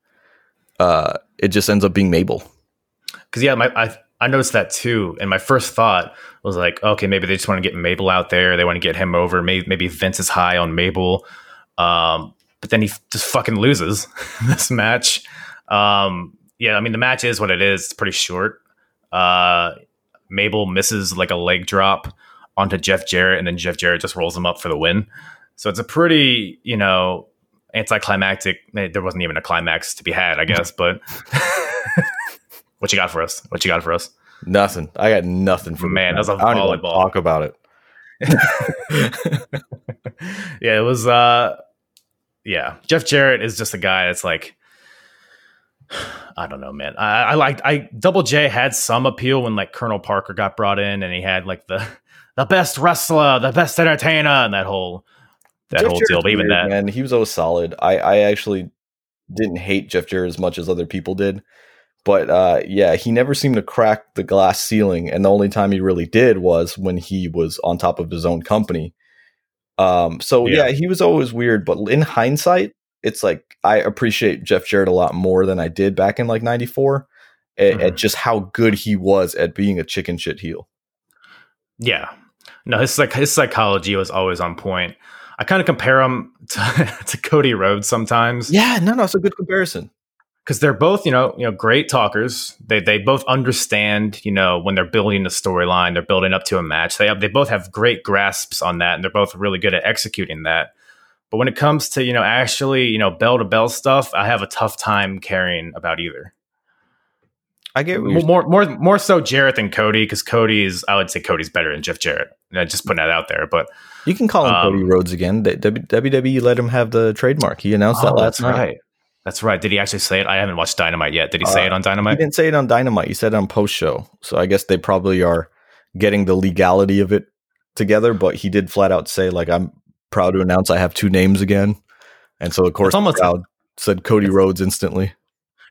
uh, it just ends up being Mabel. Because yeah, my I I noticed that too, and my first thought was like, okay, maybe they just want to get Mabel out there. They want to get him over. Maybe maybe Vince is high on Mabel, um, but then he just fucking loses this match. Um, yeah, I mean the match is what it is. It's pretty short. Uh, Mabel misses like a leg drop onto Jeff Jarrett, and then Jeff Jarrett just rolls him up for the win. So it's a pretty, you know, anticlimactic. Eh, there wasn't even a climax to be had, I guess. But what you got for us? What you got for us? Nothing. I got nothing for man. That's a I volleyball. talk about it. yeah, it was. uh Yeah, Jeff Jarrett is just a guy that's like. I don't know, man. I, I liked I Double J had some appeal when like Colonel Parker got brought in and he had like the the best wrestler, the best entertainer, and that whole that Jeff whole deal. But even weird, that, man, he was always solid. I I actually didn't hate Jeff Jarrett as much as other people did. But uh, yeah, he never seemed to crack the glass ceiling, and the only time he really did was when he was on top of his own company. Um, so yeah. yeah, he was always weird. But in hindsight, it's like I appreciate Jeff Jarrett a lot more than I did back in like '94, mm-hmm. at just how good he was at being a chicken shit heel. Yeah, no, his like his psychology was always on point. I kind of compare him to, to Cody Rhodes sometimes. Yeah, no, no, it's a good comparison because they're both you know you know great talkers. They they both understand you know when they're building a storyline, they're building up to a match. They have they both have great grasps on that, and they're both really good at executing that. But when it comes to you know actually you know bell to bell stuff, I have a tough time caring about either. I get more more more so Jarrett than Cody because Cody is I would say Cody's better than Jeff Jarrett. just putting that out there, but you can call him um, Cody Rhodes again. WWE let him have the trademark. He announced oh, that last night. Right. That's right. Did he actually say it? I haven't watched Dynamite yet. Did he say uh, it on Dynamite? He didn't say it on Dynamite. He said it on post show. So I guess they probably are getting the legality of it together. But he did flat out say like I'm proud to announce I have two names again. And so of course, the crowd said Cody Rhodes instantly.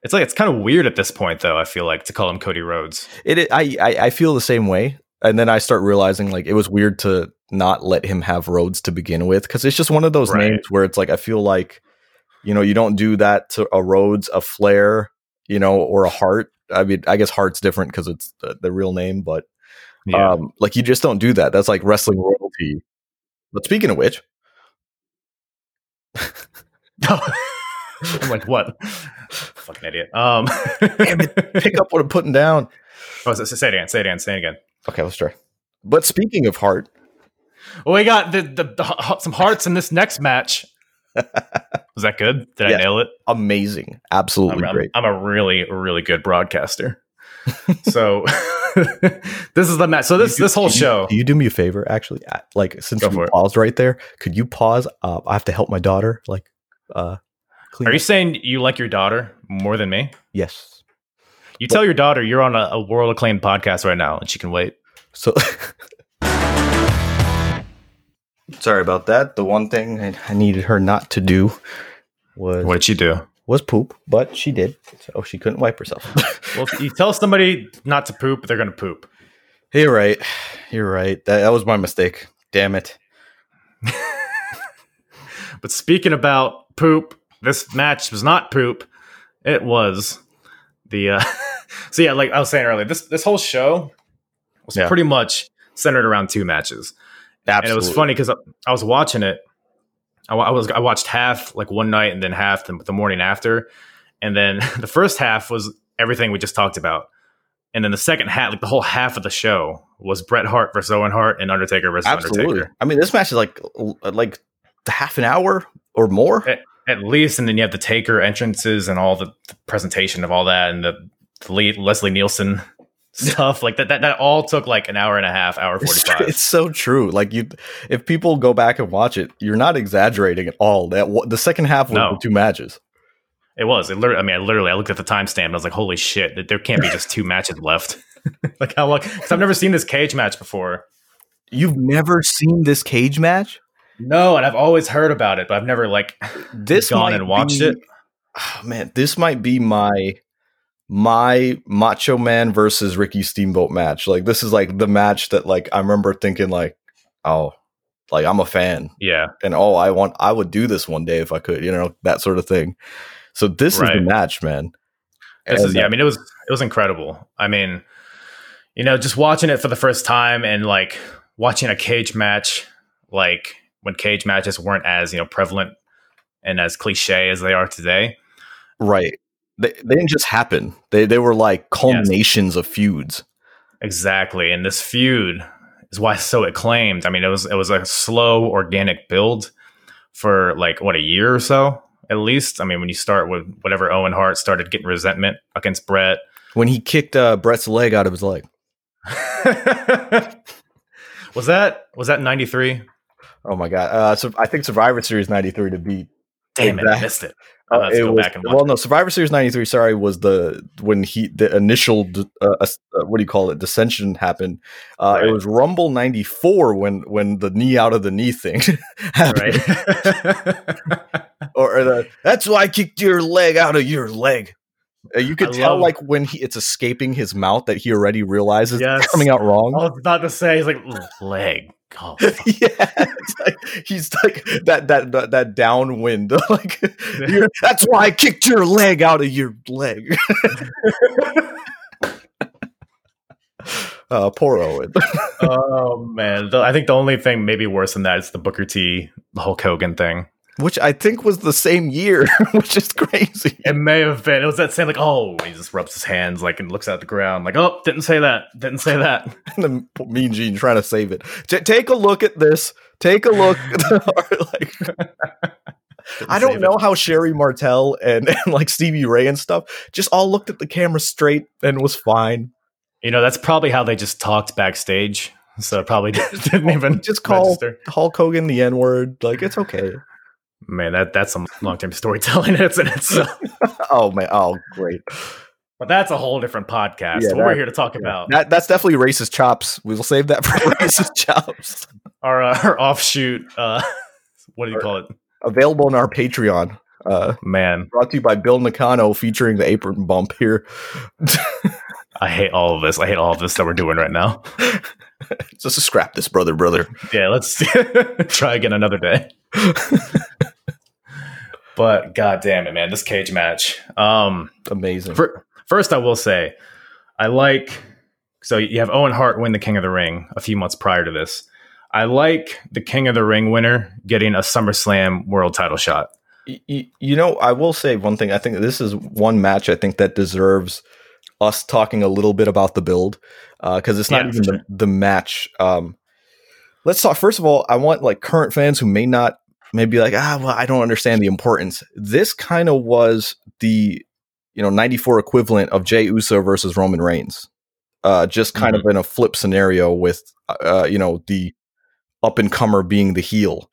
It's like it's kind of weird at this point, though. I feel like to call him Cody Rhodes. It, I, I, I feel the same way, and then I start realizing like it was weird to not let him have Rhodes to begin with because it's just one of those right. names where it's like I feel like, you know, you don't do that to a Rhodes, a Flair, you know, or a Hart. I mean, I guess Hart's different because it's the, the, real name, but yeah. um, like you just don't do that. That's like wrestling royalty. But speaking of which. I'm like, what? Fucking idiot. Um, pick up what I'm putting down. Oh, say it again. Say it again. Say it again. Okay, let's try. But speaking of heart, well, we got the, the, the some hearts in this next match. Was that good? Did yeah, I nail it? Amazing, absolutely I'm, great. I'm, I'm a really, really good broadcaster. so this is the match. So this do, this whole show. do you do me a favor? Actually, like since you paused right there, could you pause? Uh, I have to help my daughter. Like, uh, are you saying you like your daughter more than me? Yes. You but, tell your daughter you're on a, a world acclaimed podcast right now and she can wait. So sorry about that. The one thing I needed her not to do was What did she do? was poop, but she did. So she couldn't wipe herself. Well, if you tell somebody not to poop, they're gonna poop. You're right. You're right. That, that was my mistake. Damn it. But speaking about poop, this match was not poop. It was the uh so yeah, like I was saying earlier, this this whole show was Yeah. pretty much centered around two matches. Absolutely. And it was funny because I was watching it. I, I was I watched half like one night and then half the, the morning after, and then the first half was everything we just talked about, and then the second half, like the whole half of the show, was Bret Hart versus Owen Hart and Undertaker versus Absolutely. Undertaker. I mean, this match is like uh, like half an hour or more. At, at least, and then you have the Taker entrances and all the, the presentation of all that, and the, the lead, Leslie Nielsen stuff like that, that. That all took like an hour and a half, hour forty It's, it's so true. Like you, if people go back and watch it, you're not exaggerating at all. That the second half was No. two matches. It was. It literally, I mean, I literally, I looked at the timestamp and I was like, "Holy shit! that There can't be just two matches left." like how long? Because I've never seen this cage match before. You've never seen this cage match? No, and I've always heard about it, but I've never like This gone and watched be- it. Oh, man, this might be my my Macho Man versus Ricky Steamboat match. Like this is like the match that like I remember thinking like, oh, like I'm a fan. Yeah, and oh, I want I would do this one day if I could, you know, that sort of thing. So this is Right. the match, man. this is. Yeah, I uh, mean, it was it was incredible. I mean, you know, just watching it for the first time and like watching a cage match, like when cage matches weren't as you know prevalent and as cliche as they are today. right. They, they didn't just happen. They they were like culminations of feuds. Exactly, and this feud is why so acclaimed. I mean, it was it was a slow, organic build for like what a year or so, at least. I mean, when you start with whatever Owen Hart started getting resentment against Bret, When he kicked uh, Bret's leg out of his leg. was that was that ninety three? Oh my god. Uh, so I think Survivor Series '93 to beat. Damn it, I missed it. Uh, I'll have to it go was- back and watch well, no, Survivor Series '93. Sorry, was the when he the initial uh, uh, what do you call it dissension happened. Uh, It was Rumble '94 when when the knee out of the knee thing happened. Right. or, or the, that's why I kicked your leg out of your leg. Uh, you could I tell, love- like when he, it's escaping his mouth, that he already realizes Yes. it's coming out wrong. I was about to say, he's like leg. Oh, fuck. yeah, like, he's like that that that, that downwind. like you're- that's why I kicked your leg out of your leg. uh, poor Owen. oh man, I think the only thing maybe worse than that is the Booker T Hulk Hogan thing. Which I think was the same year, which is crazy. It may have been. It was that same like, oh, he just rubs his hands like and looks at the ground like, oh, didn't say that, didn't say that. And then Mean Gene trying to save it. T- take a look at this. Take a look. like, I don't know how Sherri Martel and, and like Stevie Ray and stuff just all looked at the camera straight and was fine. You know, that's probably how they just talked backstage. So probably didn't even Just call register. Hulk Hogan the N word. Like it's okay. Man, that that's some long term storytelling in its in itself. Oh man. Oh great. But that's a whole different podcast. Yeah, what we're here to talk about That that's definitely racist chops. We'll save that for racist chops. our uh, our offshoot. Uh, what do you call it? Available on our Patreon. Uh, Man, brought to you by Bull Nakano, featuring the apron bump here. I hate all of this. I hate all of this that we're doing right now. Just scrap this, brother, brother. Yeah, let's try again another day. But god damn it, man, this cage match. Um, Amazing. fir- first, I will say, I like. So you have Owen Hart win the King of the Ring a few months prior to this. I like the King of the Ring winner getting a SummerSlam World Title shot. You know, I will say one thing. I think this is one match I think that deserves us talking a little bit about the build because it's not Yeah, even for the, the match. Um, let's talk. First of all, I want like current fans who may not maybe like ah well I don't understand the importance. This kind of was the you know '94 equivalent of Jey Uso versus Roman Reigns, uh, just kind of in a flip scenario with uh, you know the up and comer being the heel.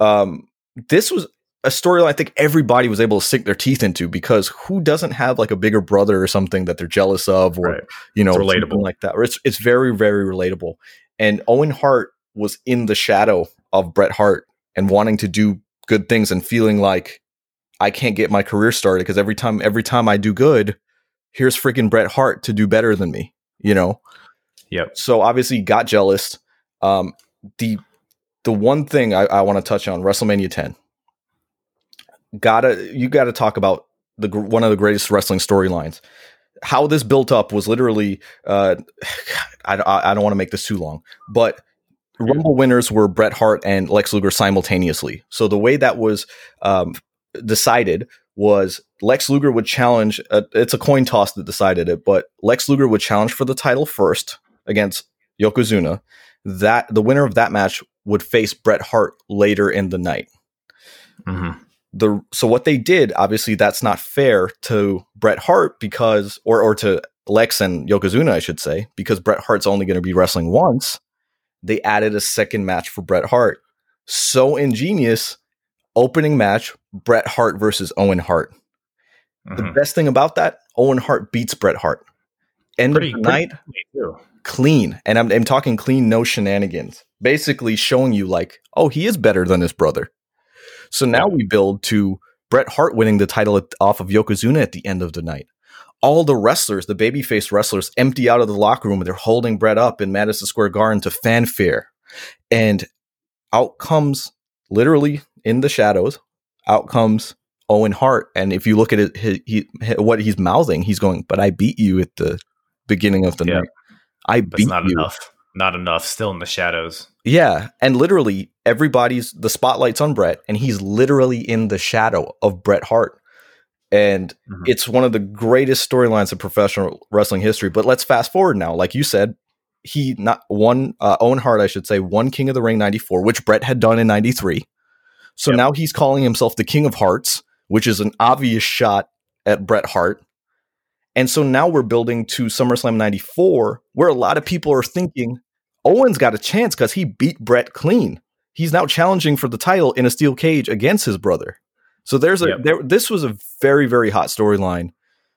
Um, this was a storyline I think everybody was able to sink their teeth into because who doesn't have like a bigger brother or something that they're jealous of or Right. you know It's relatable. like that. Or it's it's very very relatable. And Owen Hart was in the shadow of Bret Hart and wanting to do good things and feeling like I can't get my career started because every time every time I do good, here's freaking Bret Hart to do better than me. You know. Yep. So obviously got jealous. Um, the the one thing I, I want to touch on WrestleMania 10. Gotta you got to talk about the one of the greatest wrestling storylines. How this built up was literally. Uh, I, I don't want to make this too long, but Rumble winners were Bret Hart and Lex Luger simultaneously. So the way that was um, decided was Lex Luger would challenge. Uh, it's a coin toss that decided it, but Lex Luger would challenge for the title first against Yokozuna. That the winner of that match would face Bret Hart later in the night. Mm-hmm. The so what they did, obviously, that's not fair to Bret Hart because, or or to Lex and Yokozuna, I should say, because Bret Hart's only going to be wrestling once. They added a second match for Bret Hart. So ingenious. Opening match: Bret Hart versus Owen Hart. Mm-hmm. The best thing about that, Owen Hart beats Bret Hart. End pretty, of the night, clean. And I'm, I'm talking clean, no shenanigans. Basically showing you like, oh, he is better than his brother. So now we build to Bret Hart winning the title off of Yokozuna at the end of the night. All the wrestlers, the babyface wrestlers, empty out of the locker room. They're holding Bret up in Madison Square Garden to fanfare. And out comes, literally in the shadows, out comes Owen Hart. And if you look at it, he, he, what he's mouthing, he's going, But I beat you at the beginning of the yeah. night. I beat not you. enough. Not enough. Still in the shadows. Yeah, and literally everybody's the spotlight's on Bret, and he's literally in the shadow of Bret Hart. And mm-hmm. it's one of the greatest storylines of professional wrestling history. But let's fast forward now. Like you said, he not won uh, Owen Hart, I should say, one King of the Ring '94, which Bret had done in '93. So yep. now he's calling himself the King of Hearts, which is an obvious shot at Bret Hart. And so now we're building to SummerSlam 94, where a lot of people are thinking Owen's got a chance because he beat Bret clean. He's now challenging for the title in a steel cage against his brother. So there's a yep. there this was a very, very hot storyline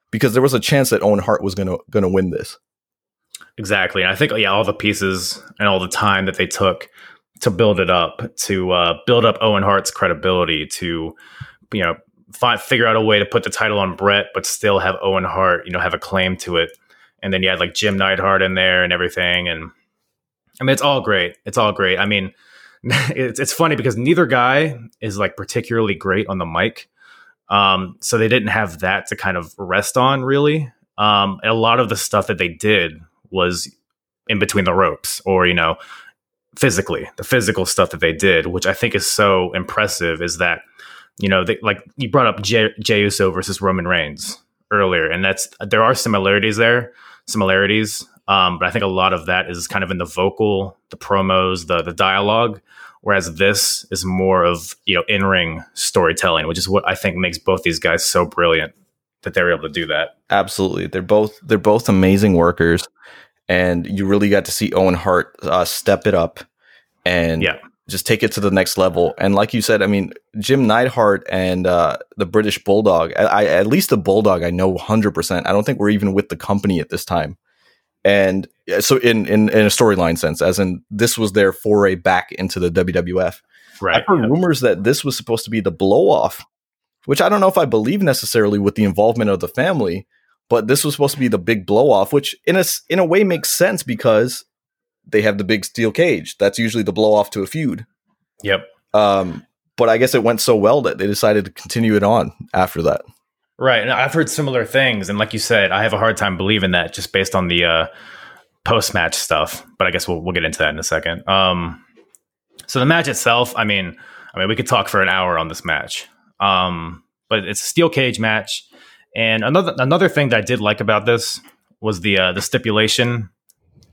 because there was a chance that Owen Hart was gonna gonna win this. Exactly. And I think yeah, all the pieces and all the time that they took to build it up, to uh, build up Owen Hart's credibility, to you know find figure out a way to put the title on Bret, but still have Owen Hart, you know, have a claim to it. And then you had like Jim Neidhart in there and everything. And I mean, it's all great. It's all great. I mean, it's it's funny because neither guy is like particularly great on the mic. Um, so they didn't have that to kind of rest on really. Um, a lot of the stuff that they did was in between the ropes or, you know, physically, the physical stuff that they did, which I think is so impressive is that you know, they, like you brought up Jey, Uso versus Roman Reigns earlier, and that's there are similarities there, similarities. Um, but I think a lot of that is kind of in the vocal, the promos, the the dialogue, whereas this is more of you know in ring storytelling, which is what I think makes both these guys so brilliant that they're able to do that. Absolutely, they're both they're both amazing workers, and you really got to see Owen Hart uh, step it up and yeah just take it to the next level. And like you said, I mean, Jim Neidhart and uh, the British Bulldog, I, I, at least the Bulldog, I know 100%. I don't think we're even with the company at this time. And so, in, in, in a storyline sense, as in this was their foray back into the WWF. Right. I've heard rumors that this was supposed to be the blow off, which I don't know if I believe necessarily with the involvement of the family, but this was supposed to be the big blow off, which in a, in a way makes sense because they have the big steel cage. That's usually the blow off to a feud. Yep. Um, but I guess it went so well that they decided to continue it on after that. Right. And I've heard similar things. And like you said, I have a hard time believing that just based on the uh, post match stuff. But I guess we'll, we'll get into that in a second. Um, so the match itself, I mean, I mean, we could talk for an hour on this match. Um, but it's a steel cage match. And another another thing that I did like about this was the uh, the stipulation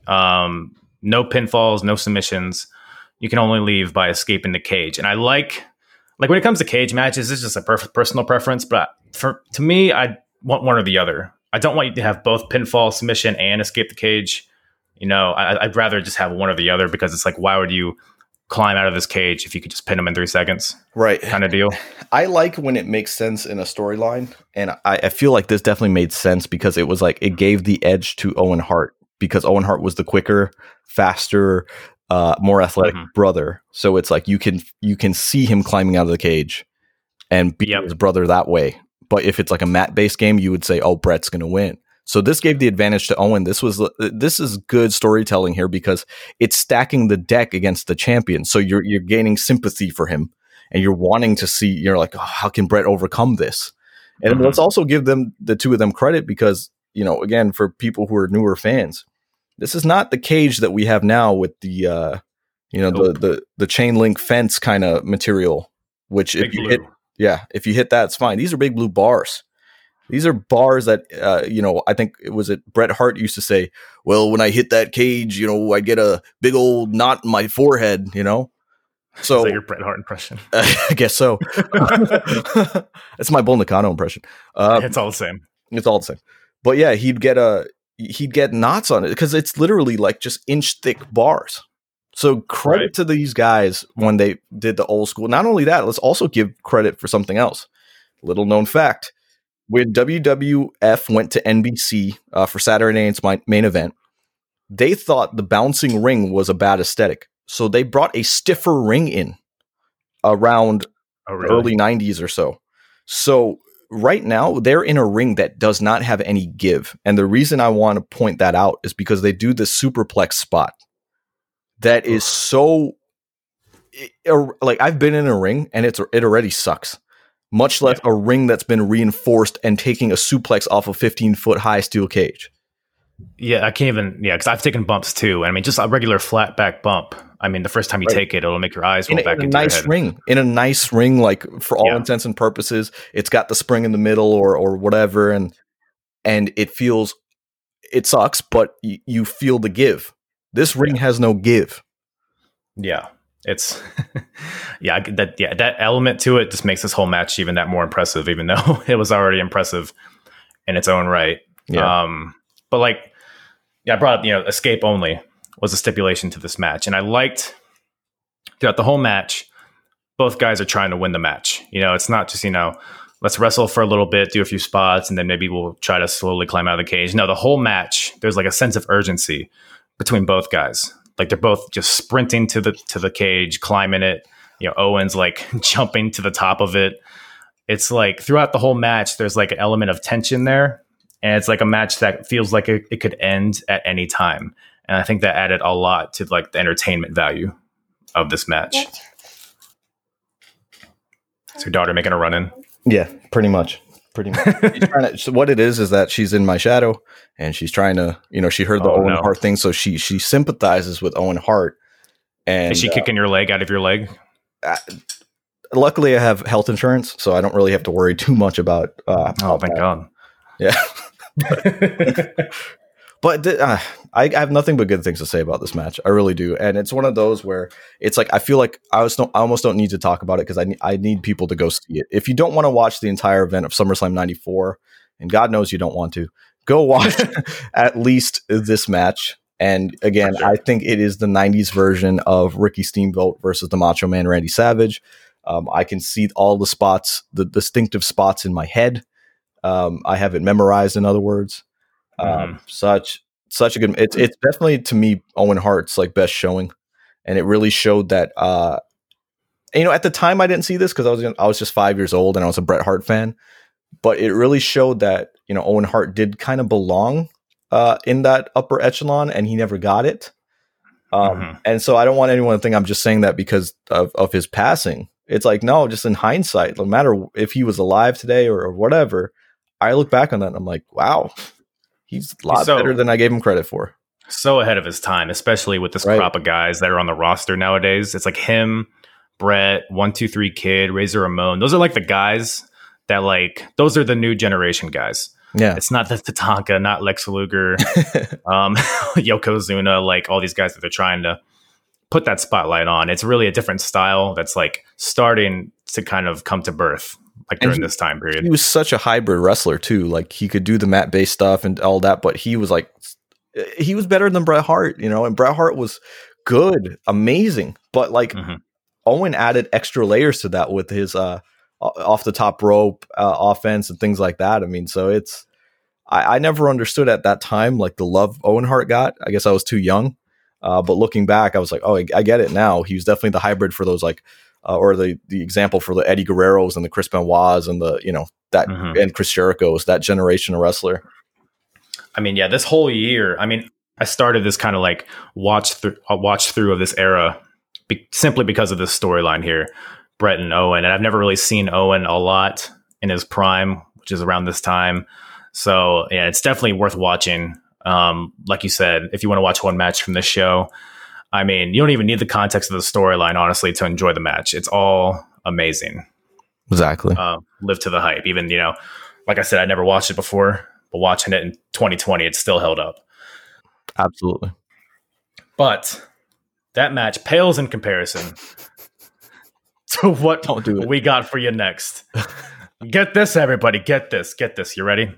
um, no pinfalls, no submissions. You can only leave by escaping the cage. And I like, like when it comes to cage matches, it's just a per- personal preference. But for to me, I want one or the other. I don't want you to have both pinfall, submission, and escape the cage. You know, I, I'd rather just have one or the other because it's like, why would you climb out of this cage if you could just pin him in three seconds? Right. Kind of deal. I like when it makes sense in a storyline. And I, I, feel like this definitely made sense because it was like it gave the edge to Owen Hart because Owen Hart was the quicker, faster, uh, more athletic mm-hmm. brother. So it's like you can you can see him climbing out of the cage, and beat Yep. his brother that way. But if it's like a mat based game, you would say, "Oh, Bret's going to win." So this gave the advantage to Owen. This was this is good storytelling here because it's stacking the deck against the champion. So you're you're gaining sympathy for him, and you're wanting to see. You're like, oh, how can Bret overcome this? And Mhm. let's also give them the two of them credit because you know, again, for people who are newer fans, this is not the cage that we have now with the uh, you know Nope. the the the chain link fence kind of material. Which if you blue. hit yeah, if you hit that, it's fine. These are big blue bars. These are bars that, uh, you know, I think it was it Bret Hart used to say, well, when I hit that cage, you know, I get a big old knot in my forehead, you know? So your Bret Hart impression? I guess so. That's my Bull Nakano impression. Uh, it's all the same. it's all the same. But yeah, he'd get a he'd get knots on it because it's literally like just inch thick bars. So credit Right. to these guys when they did the old school. Not only that, let's also give credit for something else. Little known fact: when WWF went to NBC uh, for Saturday Night's main event, they thought the bouncing ring was a bad aesthetic, so they brought a stiffer ring in around Oh, the really? early 90s or so. So right now they're in a ring that does not have any give. And the reason I want to point that out is because they do the superplex spot that is so like I've been in a ring and it's it already sucks. Much less a ring that's been reinforced and taking a suplex off a 15 foot high steel cage. Yeah, I can't even. Yeah, because I've taken bumps too. I mean, just a regular flat back bump. I mean, the first time you Right. take it, it'll make your eyes in roll a, back in a into nice your head. ring in a nice ring like for all Yeah. intents and purposes it's got the spring in the middle or or whatever and and it feels it sucks but y- you feel the give this ring has no give Yeah, it's yeah that yeah that element to it just makes this whole match even that more impressive. Even though it was already impressive in its own right. yeah Um, but like, yeah, I brought up, you know, escape only was a stipulation to this match. And I liked throughout the whole match, both guys are trying to win the match. You know, it's not just, you know, let's wrestle for a little bit, do a few spots, and then maybe we'll try to slowly climb out of the cage. No, the whole match, there's like a sense of urgency between both guys. Like they're both just sprinting to the to the cage, climbing it. You know, Owen's like jumping to the top of it. It's like throughout the whole match, there's like an element of tension there and it's like a match that feels like it, it could end at any time and i think that added a lot to like the entertainment value of this match is your daughter making a run in yeah pretty much pretty much. Trying to, so what it is is that she's in my shadow and she's trying to you know she heard the Oh, owen no. hart thing so she she sympathizes with owen hart and is she uh, kicking your leg out of your leg? Luckily i have health insurance so i don't really have to worry too much about uh oh thank god. Yeah. But th- uh, I, I have nothing but good things to say about this match. I really do, and it's one of those where it's like I feel like I was I almost don't need to talk about it because I ne- I need people to go see it. If you don't want to watch the entire event of SummerSlam '94, and God knows you don't want to, go watch at least this match. And again, sure. I think it is the '90s version of Ricky Steamboat versus the Macho Man Randy Savage. Um, I can see all the spots, the distinctive spots in my head. Um, I have it memorized. In other words, um, such such a good. It's it's definitely to me Owen Hart's like best showing, and it really showed that. Uh, you know, at the time I didn't see this because I was I was just five years old and I was a Bret Hart fan, but it really showed that you know Owen Hart did kind of belong uh, in that upper echelon, and he never got it. Um, Mhm. And so I don't want anyone to think I'm just saying that because of, of his passing. It's like no, just in hindsight, no matter if he was alive today or, or whatever, I look back on that and I'm like, wow, he's a lot So- better than I gave him credit for. so ahead of his time, especially with this Right. crop of guys that are on the roster nowadays. It's like him, Bret, One Two Three Kid, Razor Ramon. Those are like the guys that like those are the new generation guys. Yeah, It's not the Tatanka, not Lex Luger, um, Yokozuna, like all these guys that they're trying to put that spotlight on. It's really a different style that's like starting to kind of come to birth, like during he- this time period. he was such a hybrid wrestler too. Like he could do the mat based stuff and all that, but he was like he was better than Bret Hart, you know. And Bret Hart was good, amazing, but like Mhm. Owen added extra layers to that with his uh off the top rope uh, offense and things like that. I mean, so it's I, I never understood at that time like the love Owen Hart got. I guess I was too young. Uh, but looking back, I was like, oh, I, I get it now. He was definitely the hybrid for those like uh, or the the example for the Eddie Guerreros and the Chris Benoit's and the you know that Mhm. and Chris Jericho's that generation of wrestler. I mean, yeah, this whole year. I mean, I started this kind of like watch through, watch through of this era, be, simply because of this storyline here, Bret and Owen, and I've never really seen Owen a lot in his prime, which is around this time. So yeah, it's definitely worth watching. Um, like you said, if you want to watch one match from this show, I mean, you don't even need the context of the storyline, honestly, to enjoy the match. It's all amazing. Exactly. Um, live to the hype. Even you know, like I said, I never watched it before, but watching it in 2020, it still held up. Absolutely. But that match pales in comparison to what Don't do it. we got for you next. get this, everybody. Get this. Get this. You ready?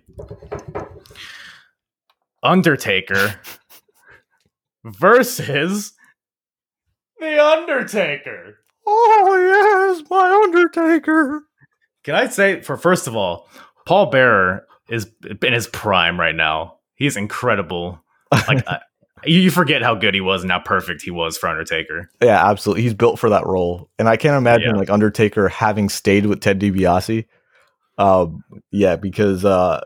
Undertaker versus The Undertaker. Oh yes, my Undertaker. Can I say, for first of all, Paul Bearer is in his prime right now. He's incredible. Like, I, you you forget how good he was and how perfect he was for Undertaker. Yeah, absolutely. He's built for that role, and I can't imagine Yeah. like Undertaker having stayed with Ted DiBiase. Um, yeah, because uh,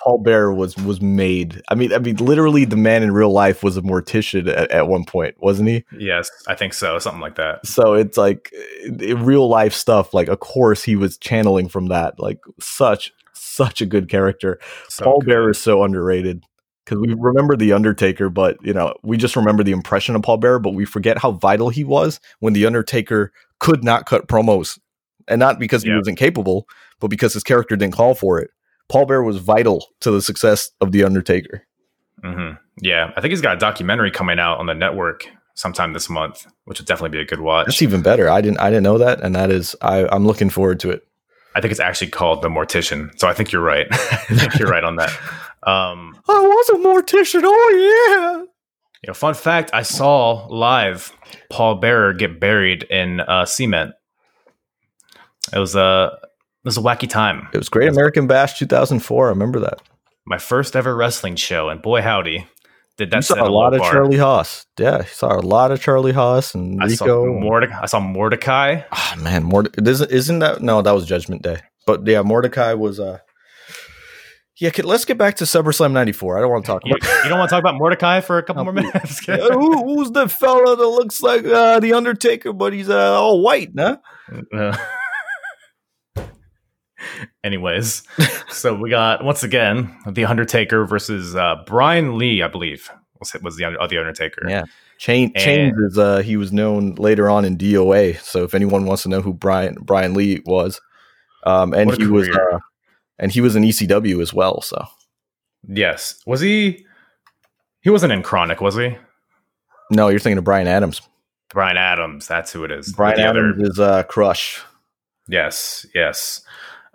Paul Bearer was was made. I mean, I mean, literally, the man in real life was a mortician at, at one point, wasn't he? Yes, I think so. Something like that. So it's like eh, in real life stuff. Like, of course, he was channeling from that. Like, such such a good character. So Paul good. Bearer is so underrated because we remember the Undertaker, but you know we just remember the impression of Paul Bearer, but we forget how vital he was when the Undertaker could not cut promos, and not because he Yeah. was incapable, but because his character didn't call for it. Paul Bearer was vital to the success of the Undertaker. hmm Yeah, I think he's got a documentary coming out on the network sometime this month, which would definitely be a good watch. That's even better. I didn't I didn't know that, and that is I, I'm looking forward to it. I think it's actually called The Mortician. So I think you're right. I think you're right on that. Um, I was a mortician. Oh yeah. you know, fun fact: I saw live Paul Bearer get buried in uh, cement. It was a it was a wacky time. It was Great American Bash 2004. I remember that. My first ever wrestling show, and boy howdy, did that you saw a lot of bar. Charlie Haas. Yeah, you saw a lot of Charlie Haas and I saw Rico. Mordecai. I saw Mordecai. Ah, man, Morde- isn't isn't that no? That was Judgment Day. But yeah, Mordecai was. uh Yeah, can, let's get back to SummerSlam '94. I don't want to talk about. you don't want to talk about Mordecai for a couple more minutes? Who, who's the fella that looks like uh, the Undertaker, but he's uh, all white, huh? Uh, Anyways, so we got once again the Undertaker versus uh, Brian Lee, I believe was was the uh, the Undertaker. Yeah. Chain And- Chainz is uh he was known later on in DOA. So if anyone wants to know who Brian Brian Lee was, um, and he was uh, and he was in ECW as well. So Yes, was he? He wasn't in Kronik, was he? no, you're thinking of Brian Adams. Brian Adams, that's who it is. Brian Adams other- is uh Crush, yes, yes.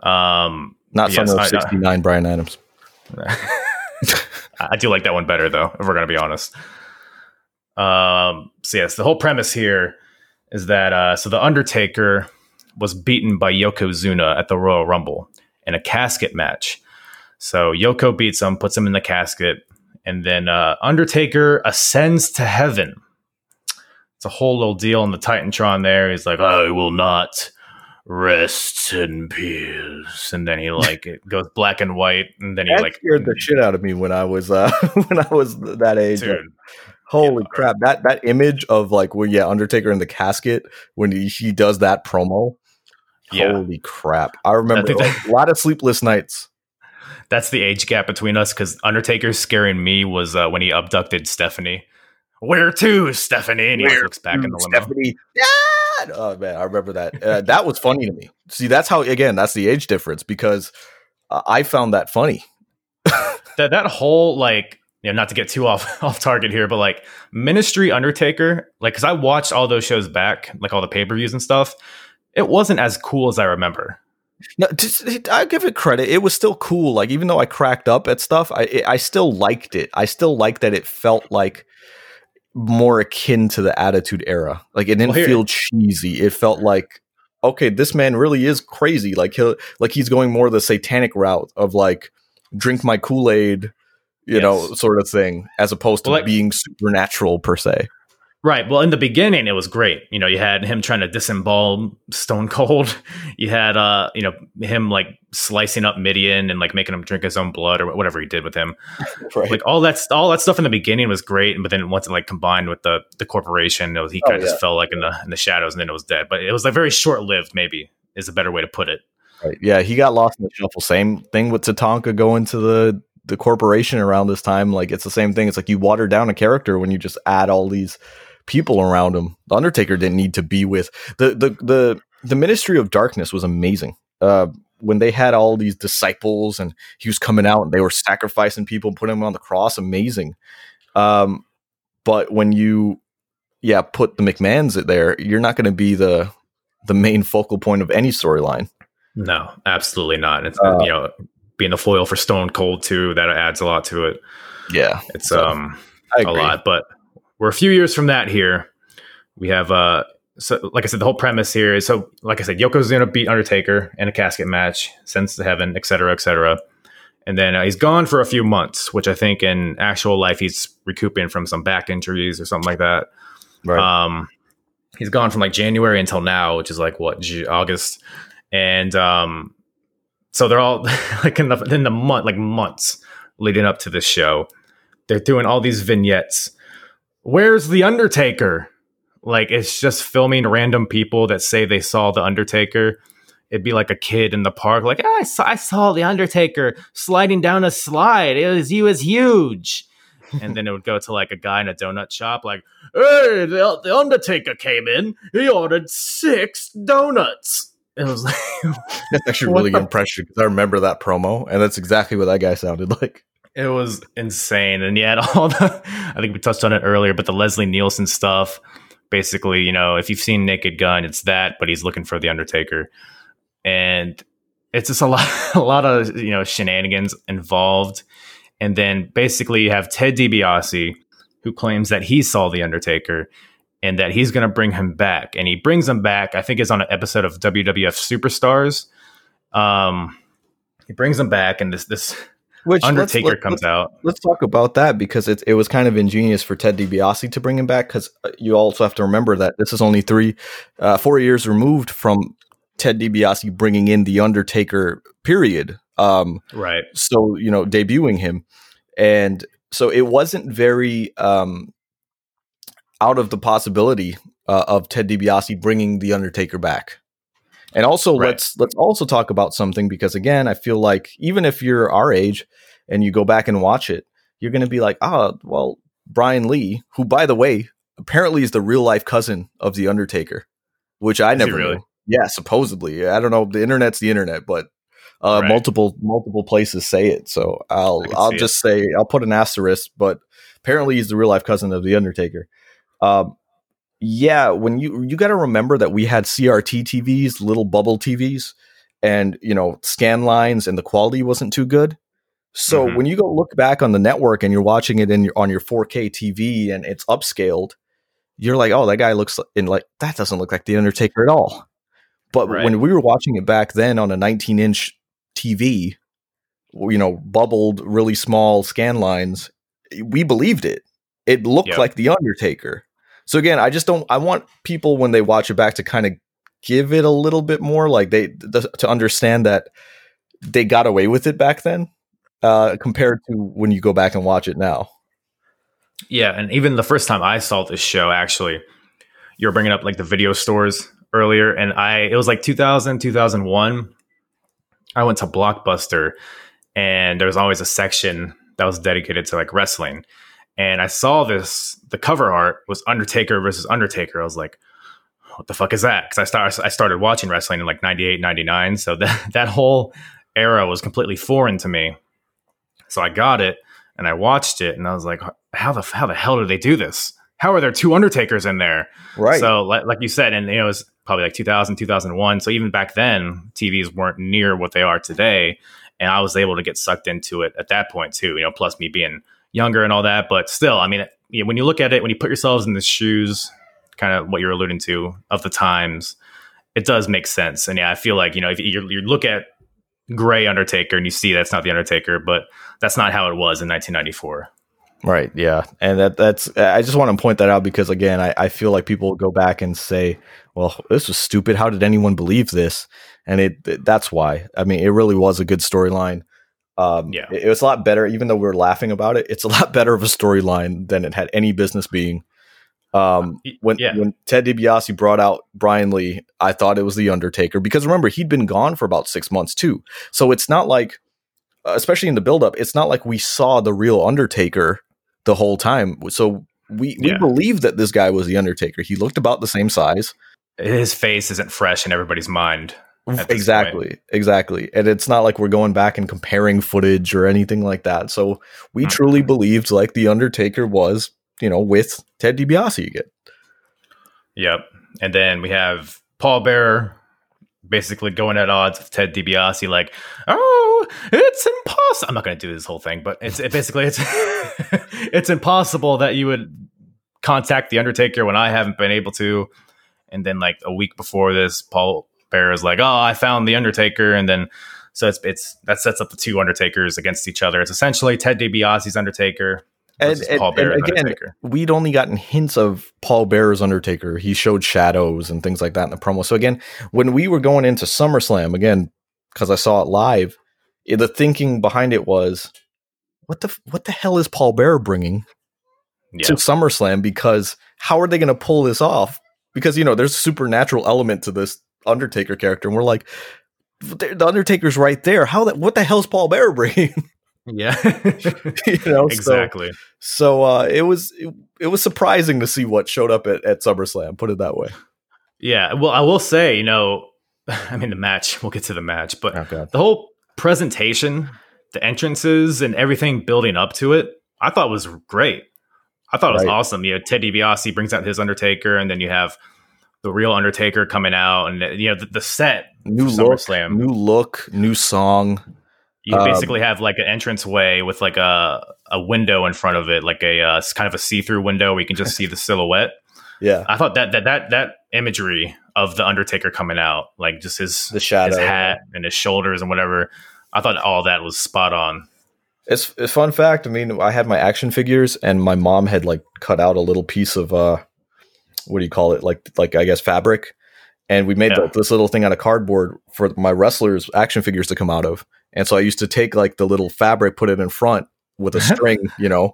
Um, not Yes, Summer of '69. Brian Adams. I do like that one better, though. If we're gonna be honest. Um. So yes, the whole premise here is that uh, so the Undertaker was beaten by Yokozuna at the Royal Rumble in a casket match. So Yoko beats him, puts him in the casket, and then uh, Undertaker ascends to heaven. It's a whole little deal on the Titantron. There, he's like, "I will not rest in peace," and then he like it goes black and white, and then he That like scared the shit out of me when I was uh when I was that age. dude. Holy Yeah. crap! That that image of like well, yeah, Undertaker in the casket when he, he does that promo. Yeah. Holy crap! I remember think that- a lot of sleepless nights. That's the age gap between us because Undertaker scaring me was uh, when he abducted Stephanie. Where to, Stephanie? And he Where looks back in the limo. Stephanie. Dad! Oh man, I remember that. Uh, that was funny to me. See, that's how again, that's the age difference because uh, I found that funny. That that whole like, you know, not to get too off off target here, but like Ministry Undertaker, like, because I watched all those shows back, like all the pay per views and stuff. It wasn't as cool as I remember. No, just, I give it credit. It was still cool. Like even though I cracked up at stuff, I I still liked it. I still liked that it felt like more akin to the Attitude Era. Like it didn't Well, feel cheesy. It felt like okay, this man really is crazy. Like he like he's going more the satanic route of like drink my Kool Aid, you know, sort of thing, as opposed to Well, like- being supernatural per se. Right. Well, in the beginning, it was great. You know, you had him trying to disembowel Stone Cold. You had, uh, you know, him like slicing up Mideon and like making him drink his own blood or whatever he did with him. Right. Like all that, all that stuff in the beginning was great, but then once it like combined with the the corporation, it was, he kind of oh, yeah. just fell like in the in the shadows, and then it was dead. But it was like very short lived. Maybe is a better way to put it. Right. Yeah, he got lost in the shuffle. Same thing with Tatanka going to the the corporation around this time. Like it's the same thing. It's like you water down a character when you just add all these people around him. The Undertaker didn't need to be with the the the the Ministry of Darkness was amazing. Uh, when they had all these disciples and he was coming out and they were sacrificing people, and putting them on the cross, amazing. Um, but when you, yeah, put the McMahons there, you're not going to be the the main focal point of any storyline. No, absolutely not. It's uh, you know being the foil for Stone Cold too. That adds a lot to it. Yeah, it's so, um a lot, but we're a few years from that here. We have uh so like I said, the whole premise here is so like I said, Yoko's gonna beat Undertaker in a casket match, sends to heaven, etc., etc. And then uh, he's gone for a few months, which I think in actual life he's recouping from some back injuries or something like that. Right. Um, he's gone from like January until now, which is like what G- August, and um, so they're all like in the in the month like months leading up to this show. They're doing all these vignettes where's the Undertaker? Like it's just filming random people that say they saw the Undertaker. It'd be like a kid in the park, like oh, I saw I saw the Undertaker sliding down a slide. It was he was huge. and then it would go to like a guy in a donut shop, like, "Hey, the, the Undertaker came in. He ordered six donuts." It was like that's actually really good impression because I remember that promo, and that's exactly what that guy sounded like. It was insane. And yet all the I think we touched on it earlier, but the Leslie Nielsen stuff, basically, you know, if you've seen Naked Gun, it's that, but he's looking for the Undertaker. And it's just a lot a lot of, you know, shenanigans involved. And then basically you have Ted DiBiase who claims that he saw the Undertaker and that he's going to bring him back. And he brings him back, I think it's on an episode of WWF Superstars. Um, he brings him back, and this this which Undertaker let's, comes let's, out. Let's talk about that because it it was kind of ingenious for Ted DiBiase to bring him back because uh, you also have to remember that this is only three, uh, four years removed from Ted DiBiase bringing in the Undertaker. Period. Um, right. So you know, debuting him, and so it wasn't very um, out of the possibility uh, of Ted DiBiase bringing the Undertaker back. And also right. let's let's also talk about something because again, I feel like even if you're our age and you go back and watch it, you're going to be like, "Ah, well, Brian Lee, who by the way, apparently is the real life cousin of the Undertaker, which I is never really? knew. Yeah, supposedly. I don't know, the internet's the internet, but uh, right. multiple multiple places say it. So I'll I'll just it. say I'll put an asterisk, but apparently he's the real life cousin of the Undertaker. Um, yeah, when you you got to remember that we had CRT TVs, little bubble TVs, and you know scan lines, and the quality wasn't too good. So mm-hmm. when you go look back on the network and you're watching it in your, on your 4K TV and it's upscaled, you're like, oh, that guy looks in like that doesn't look like the Undertaker at all. But right. when we were watching it back then on a 19 inch TV, you know, bubbled, really small scan lines, we believed it. It looked yep. like the Undertaker. So again, I just don't. I want people when they watch it back to kind of give it a little bit more, like they th- to understand that they got away with it back then, uh, compared to when you go back and watch it now. Yeah, and even the first time I saw this show, actually, you were bringing up like the video stores earlier, and I it was like 2000, 2001. I went to Blockbuster, and there was always a section that was dedicated to like wrestling and I saw this. The cover art was Undertaker versus Undertaker. I was like, "What the fuck is that?" Because I started I started watching wrestling in like 98, 99. So that that whole era was completely foreign to me. So I got it and I watched it, and I was like, "How the how the hell do they do this? How are there two Undertakers in there?" Right. So like, like you said, and you know, it was probably like 2000, 2001. So even back then, TVs weren't near what they are today. And I was able to get sucked into it at that point too. You know, plus me being younger and all that. But still, I mean, when you look at it, when you put yourselves in the shoes, kind of what you're alluding to of the times, it does make sense. And yeah, I feel like you know if you, you look at Gray Undertaker and you see that's not the Undertaker, but that's not how it was in 1994. Right. Yeah. And that that's I just want to point that out because again, I, I feel like people go back and say, Well, this was stupid. How did anyone believe this? And it that's why. I mean, it really was a good storyline. Um, Yeah. it, it was a lot better, even though we are laughing about it. It's a lot better of a storyline than it had any business being. Um, when yeah. when Ted DiBiase brought out Brian Lee, I thought it was the Undertaker because remember he'd been gone for about six months too. So it's not like, especially in the buildup, it's not like we saw the real Undertaker the whole time. So we we Yeah. believed that this guy was the Undertaker. He looked about the same size. His face isn't fresh in everybody's mind. At this Exactly, exactly. And it's not like we're going back and comparing footage or anything like that. So we Mhm. truly believed like the Undertaker was, you know, with Ted DiBiase again. Yep. And then we have Paul Bearer basically going at odds with Ted DiBiase, like, oh, it's impossible. I'm not going to do this whole thing, but it's it basically it's it's impossible that you would contact the Undertaker when I haven't been able to. And then like a week before this, Paul Is like, oh, I found the Undertaker, and then so it's it's that sets up the two Undertakers against each other. It's essentially Ted DiBiase's Undertaker And, and, Paul and again, Undertaker. we'd only gotten hints of Paul Bearer's Undertaker. He showed shadows and things like that in the promo. So again, when we were going into SummerSlam, again, because I saw it live, the thinking behind it was, what the what the hell is Paul Bearer bringing Yeah. to SummerSlam? Because how are they going to pull this off? Because you know, there's a supernatural element to this Undertaker character, and we're like, the Undertaker's right there. How that? What the hell's Paul Bearer bringing? Yeah. you know, exactly. So uh, it was it, it was surprising to see what showed up at, at SummerSlam. Put it that way. Yeah, well, I will say, you know, I mean, the match. We'll get to the match, but Oh the whole presentation, the entrances, and everything building up to it, I thought was great. I thought it was Right. awesome. You know, Ted DiBiase brings out his Undertaker, and then you have the real Undertaker coming out, and you know the, the set New look, SummerSlam. new look, new song. You um, basically have like an entrance way with like a a window in front of it, like a uh, kind of a see through window where you can just see the silhouette. Yeah, I thought that that that that imagery of the Undertaker coming out, like just his the shadow. his hat and his shoulders and whatever. I thought all that was spot on. It's a fun fact. I mean, I had my action figures, and my mom had like cut out a little piece of uh, what do you call it? Like like I guess fabric, and we made Yeah. like, this little thing out of cardboard for my wrestlers' action figures to come out of. And so I used to take like the little fabric, put it in front with a string, you know,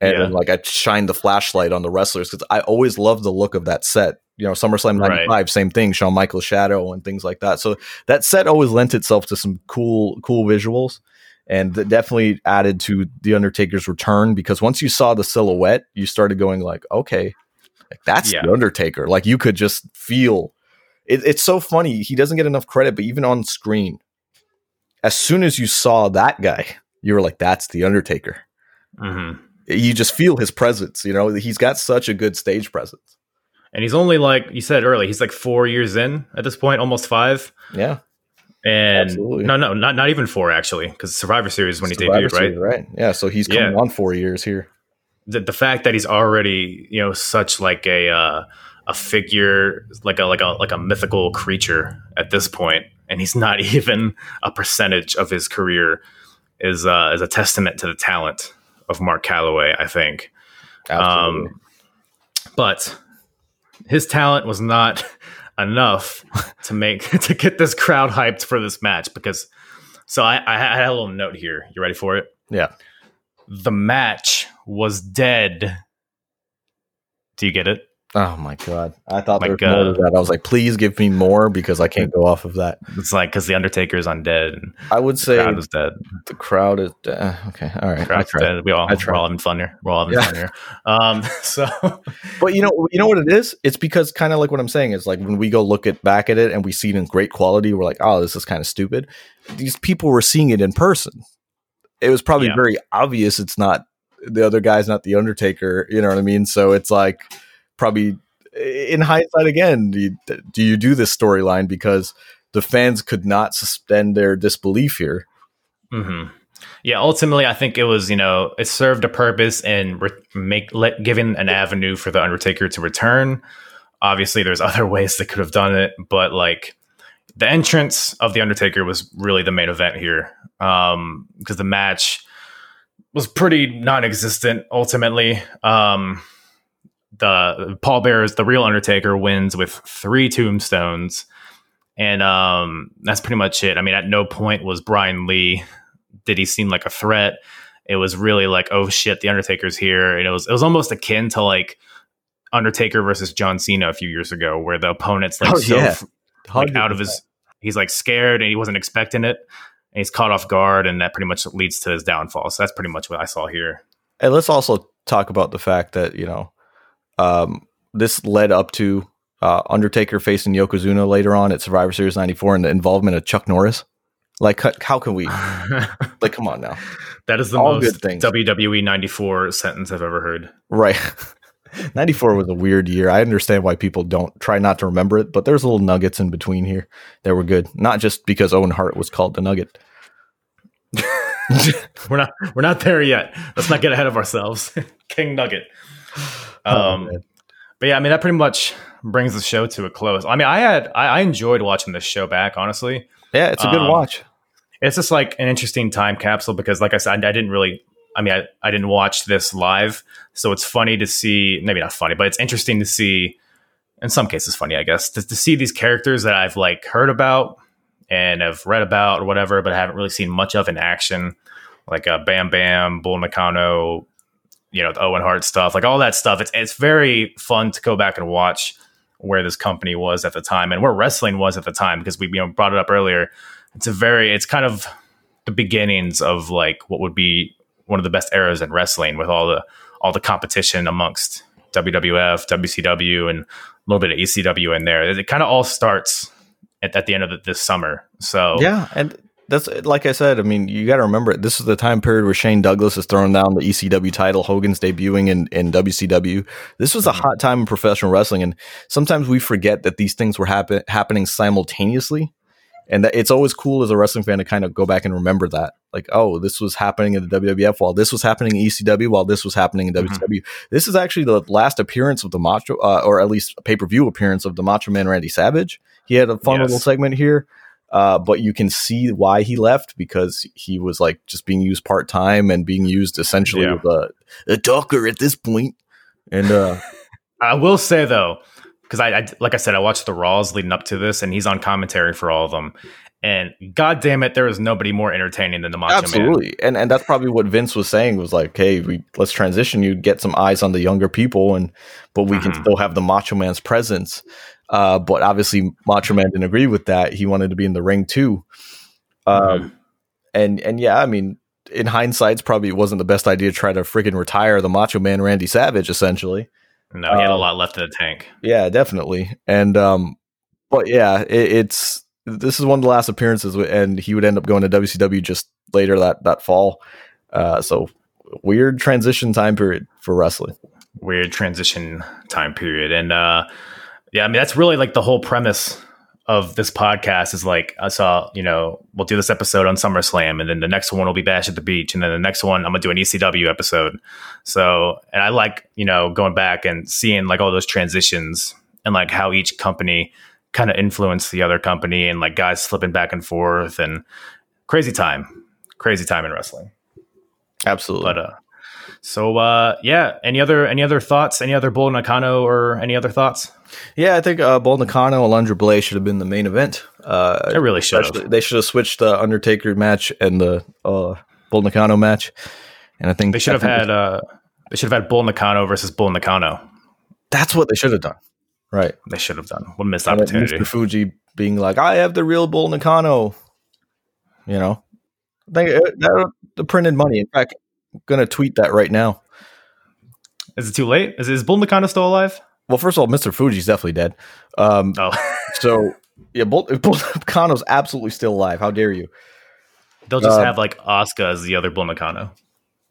and Yeah. like I shine the flashlight on the wrestlers because I always loved the look of that set. You know, SummerSlam Right. '95, same thing, Shawn Michaels shadow and things like that. So that set always lent itself to some cool, cool visuals, and that definitely added to the Undertaker's return because once you saw the silhouette, you started going like, okay, like that's Yeah. the Undertaker. Like you could just feel. It, it's so funny. He doesn't get enough credit, but even on screen, as soon as you saw that guy, you were like, that's the Undertaker. hmm You just feel his presence. You know, he's got such a good stage presence. And he's only like you said earlier, he's like four years in at this point, almost five. Yeah, And Absolutely. no, no, not not even four actually, because Survivor Series is when he Survivor debuted, right? Right? Yeah, so he's coming Yeah. on four years here. The, the fact that he's already you know such like a uh, a figure, like a like a like a mythical creature at this point, and he's not even a percentage of his career is uh, is a testament to the talent of Mark Calaway, I think. Absolutely. Um, but his talent was not enough to make to get this crowd hyped for this match because so I, I had a little note here. You ready for it? yeah. The match was dead. Do you get it? Oh my god! I thought Like, there was more to uh, that. I was like, please give me more because I can't go off of that. It's like because the Undertaker is undead and I would the say crowd is dead. the crowd is uh, okay. All right, Crowd's dead. We all we're all having fun here. We're all having Yeah. fun here. Um, so But you know, you know what it is? It's because kind of like what I'm saying is like when we go look at back at it and we see it in great quality, we're like, oh, this is kind of stupid. These people were seeing it in person. It was probably Yeah. very obvious it's not the other guy's not the Undertaker. You know what I mean? So it's like probably in hindsight again, do you do, you do this storyline because the fans could not suspend their disbelief here? hmm Yeah, ultimately, I think it was you know it served a purpose in re- make let giving an avenue for the Undertaker to return. Obviously, there's other ways they could have done it, but like the entrance of the Undertaker was really the main event here um, because the match was pretty non-existent ultimately. Um, the Paul Bearer's the real Undertaker wins with three tombstones, and um, that's pretty much it. I mean, at no point was Brian Lee did he seem like a threat. It was really like, oh shit, the Undertaker's here, and it was it was almost akin to like Undertaker versus John Cena a few years ago, where the opponent's like Oh, so yeah. like, out of his he's like scared and he wasn't expecting it and he's caught off guard and that pretty much leads to his downfall so that's pretty much what i saw here And let's also talk about the fact that you know um, this led up to uh, Undertaker facing Yokozuna later on at Survivor Series '94 and the involvement of Chuck Norris. Like, how- can we? Like, come on now, that is the All most wwe 94 sentence i've ever heard right? '94 was a weird year. I understand why people don't try not to remember it, but there's little nuggets in between here that were good. Not just because Owen Hart was called the Nugget. we're not we're not there yet let's not get ahead of ourselves king nugget Oh, um man. but yeah i mean that pretty much brings the show to a close i mean i had i, I enjoyed watching this show back honestly yeah, it's a good um, watch. it's just like an interesting time capsule because like i said i didn't really i mean I, I didn't watch this live so it's funny to see maybe not funny but it's interesting to see in some cases funny i guess to, to see these characters that i've like heard about and have read about or whatever but I haven't really seen much of in action. Like uh, bam bam bull nakano you know the owen hart stuff like all that stuff. It's, it's very fun to go back and watch where this company was at the time and where wrestling was at the time because we you know brought it up earlier. It's a very it's kind of the beginnings of like what would be one of the best eras in wrestling with all the all the competition amongst WWF, WCW, and a little bit of ECW in there. It kind of all starts at, at the end of the, this summer. So Yeah, and that's like I said. I mean, you got to remember this is the time period where Shane Douglas is throwing down the ECW title. Hogan's debuting in, in WCW. This was a mm-hmm. hot time in professional wrestling, and sometimes we forget that these things were happen- happening simultaneously. And that it's always cool as a wrestling fan to kind of go back and remember that, like, oh, this was happening in the WWF while this was happening in ECW while this was happening in Mhm. WCW. This is actually the last appearance of the Macho, uh, or at least a pay per view appearance of the Macho Man Randy Savage. He had a fun Yes. little segment here. Uh, but you can see why he left because he was like just being used part time and being used essentially Yeah. as a, a talker at this point. And uh, I will say though, because I, I like I said, I watched the Raws leading up to this, and he's on commentary for all of them. And god damn it, there is nobody more entertaining than the Macho Man. absolutely, and and that's probably what Vince was saying was like, hey, we let's transition you, get some eyes on the younger people, and but we can Mhm. still have the Macho Man's presence. Uh, but obviously, Macho Man didn't agree with that. He wanted to be in the ring too. Um, Mhm. and and yeah, I mean, in hindsight, it's probably it wasn't the best idea to try to freaking retire the Macho Man Randy Savage, essentially. No, he had a Um, lot left in the tank. Yeah, definitely. And um, but yeah, it, it's this is one of the last appearances, and he would end up going to WCW just later that that fall. Uh, so weird transition time period for wrestling. weird transition time period. And uh yeah, I mean that's really like the whole premise of this podcast is like I saw, you know, we'll do this episode on SummerSlam and then the next one will be Bash at the Beach and then the next one I'm gonna do an ECW episode. So and I like, you know, going back and seeing like all those transitions and like how each company kind of influenced the other company and like guys slipping back and forth and crazy time. Crazy time in wrestling. Absolutely. But uh so uh yeah, any other any other thoughts? Any other Bull Nakano or any other thoughts? yeah, I think uh, Bull Nakano and Alundra Blayze should have been the main event. Uh, I really should have. they should have switched the Undertaker match and the uh, Bull Nakano match. And I think They should have had uh they should have had Bull Nakano versus Bull Nakano. that's what they should have done. Right. They should have done. What a missed And opportunity. Mr. Fuji being like, "I have the real Bull Nakano," you know, they uh, that, the printed money. In fact, gonna tweet that right now. Is it too late? Is, is Bull Nakano still alive? Well, first of all, Mr. Fuji's definitely dead. Um, Oh, so yeah, Bull, Bull Nakano's absolutely still alive. How dare you? they'll just Uh, have like Asuka as the other Bull Nakano.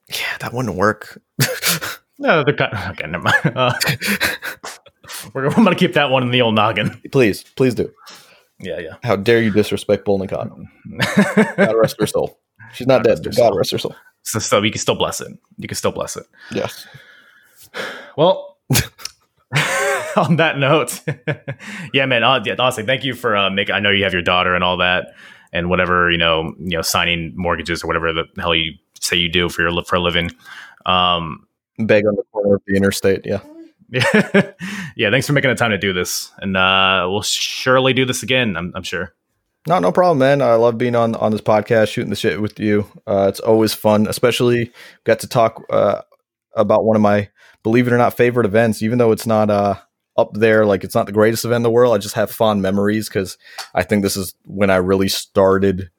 Yeah, that wouldn't work. No, they're kind okay. Never mind. Uh, we're, I'm gonna keep that one in the old noggin. please, please do. Yeah, yeah. How dare you disrespect Bull Nakano? God rest her soul. She's not God dead. rest God rest her soul. So, so you can still bless it. You can still bless it. Yes. Well, on that note, yeah, man. hon- yeah, Honestly, thank you for uh, making. I know you have your daughter and all that, and whatever you know, you know, signing mortgages or whatever the hell you say you do for your for a living. Um, Beg on the corner of the interstate. Yeah. Yeah. yeah. Thanks for making the time to do this. And uh, we'll surely do this again, I'm, I'm, sure. No, no problem, man. I love being on, on this podcast, shooting the shit with you. Uh, it's always fun, especially got to talk uh, about one of my, believe it or not, favorite events, even though it's not uh, up there, like it's not the greatest event in the world. I just have fond memories because I think this is when I really started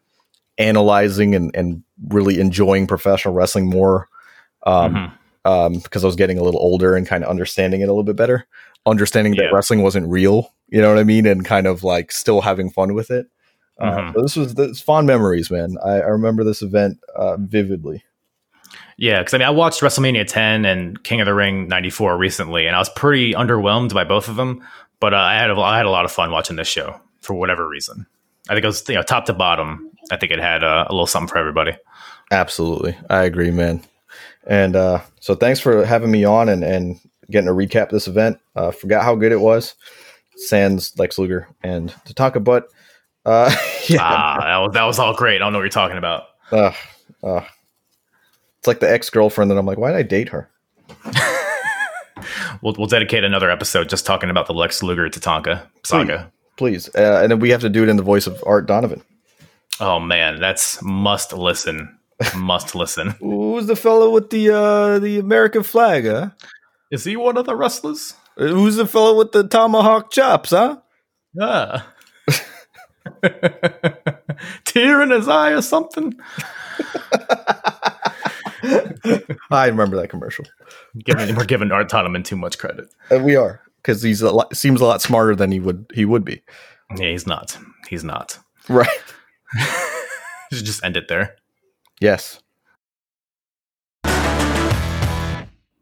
analyzing and, and really enjoying professional wrestling more. Um, mm-hmm um, because I was getting a little older and kind of understanding it a little bit better, understanding yeah. that wrestling wasn't real. You know what I mean, and kind of like still having fun with it. Mm-hmm. Uh, so this was this fond memories, man. I, I remember this event uh, vividly. Yeah, because I mean, I watched WrestleMania 10 and King of the Ring 94 recently, and I was pretty underwhelmed by both of them. But uh, I had a, I had a lot of fun watching this show for whatever reason. I think it was you know top to bottom. I think it had uh, a little something for everybody. Absolutely, I agree, man. And uh, so thanks for having me on and, and getting a recap this event. Uh, forgot how good it was. Sans Lex Luger and Tatanka, but uh, yeah, ah, that was that was all great. I don't know what you're talking about. Uh, uh, it's like the ex girlfriend that I'm like, why did I date her? we'll we'll dedicate another episode just talking about the Lex Luger Tatanka saga. Please, please. Uh, and then we have to do it in the voice of Art Donovan. Oh man, that's must listen must listen. Who's the fellow with the uh the American flag, huh? Is he one of the wrestlers? Uh, who's the fellow with the tomahawk chops, huh? Yeah. Tear in his eye or something. I remember that commercial. Giving, we're giving Art Donovan too much credit. Uh, we are because he's a lot, seems a lot smarter than he would he would be. Yeah, he's not. He's not. Right. should just end it there. Yes.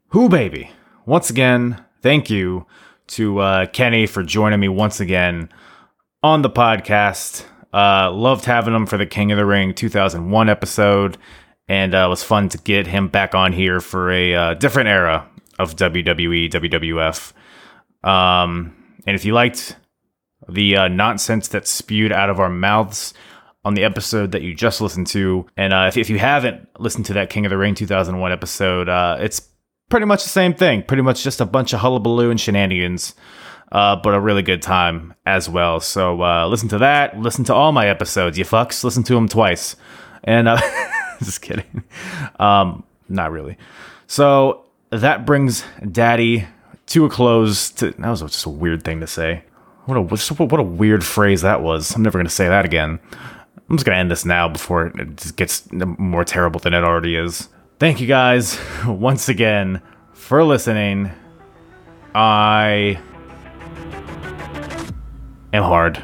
Who baby? Once again, thank you to uh, Kenny for joining me once again on the podcast. Uh, loved having him for the King of the Ring 2001 episode, and uh, it was fun to get him back on here for a uh, different era of WWE, WWF. Um, and if you liked the uh, nonsense that spewed out of our mouths, on the episode that you just listened to. And uh, if, if you haven't listened to that King of the Ring 2001 episode, uh, it's pretty much the same thing. Pretty much just a bunch of hullabaloo and shenanigans, uh, but a really good time as well. So uh, listen to that. Listen to all my episodes, you fucks. Listen to them twice. And uh, just kidding. Um, not really. So that brings Daddy to a close. To, that was just a weird thing to say. What a what a weird phrase that was. I'm never to say that again. I'm just to end this now before it gets more terrible than it already is. Thank you guys once again for listening. I am hard.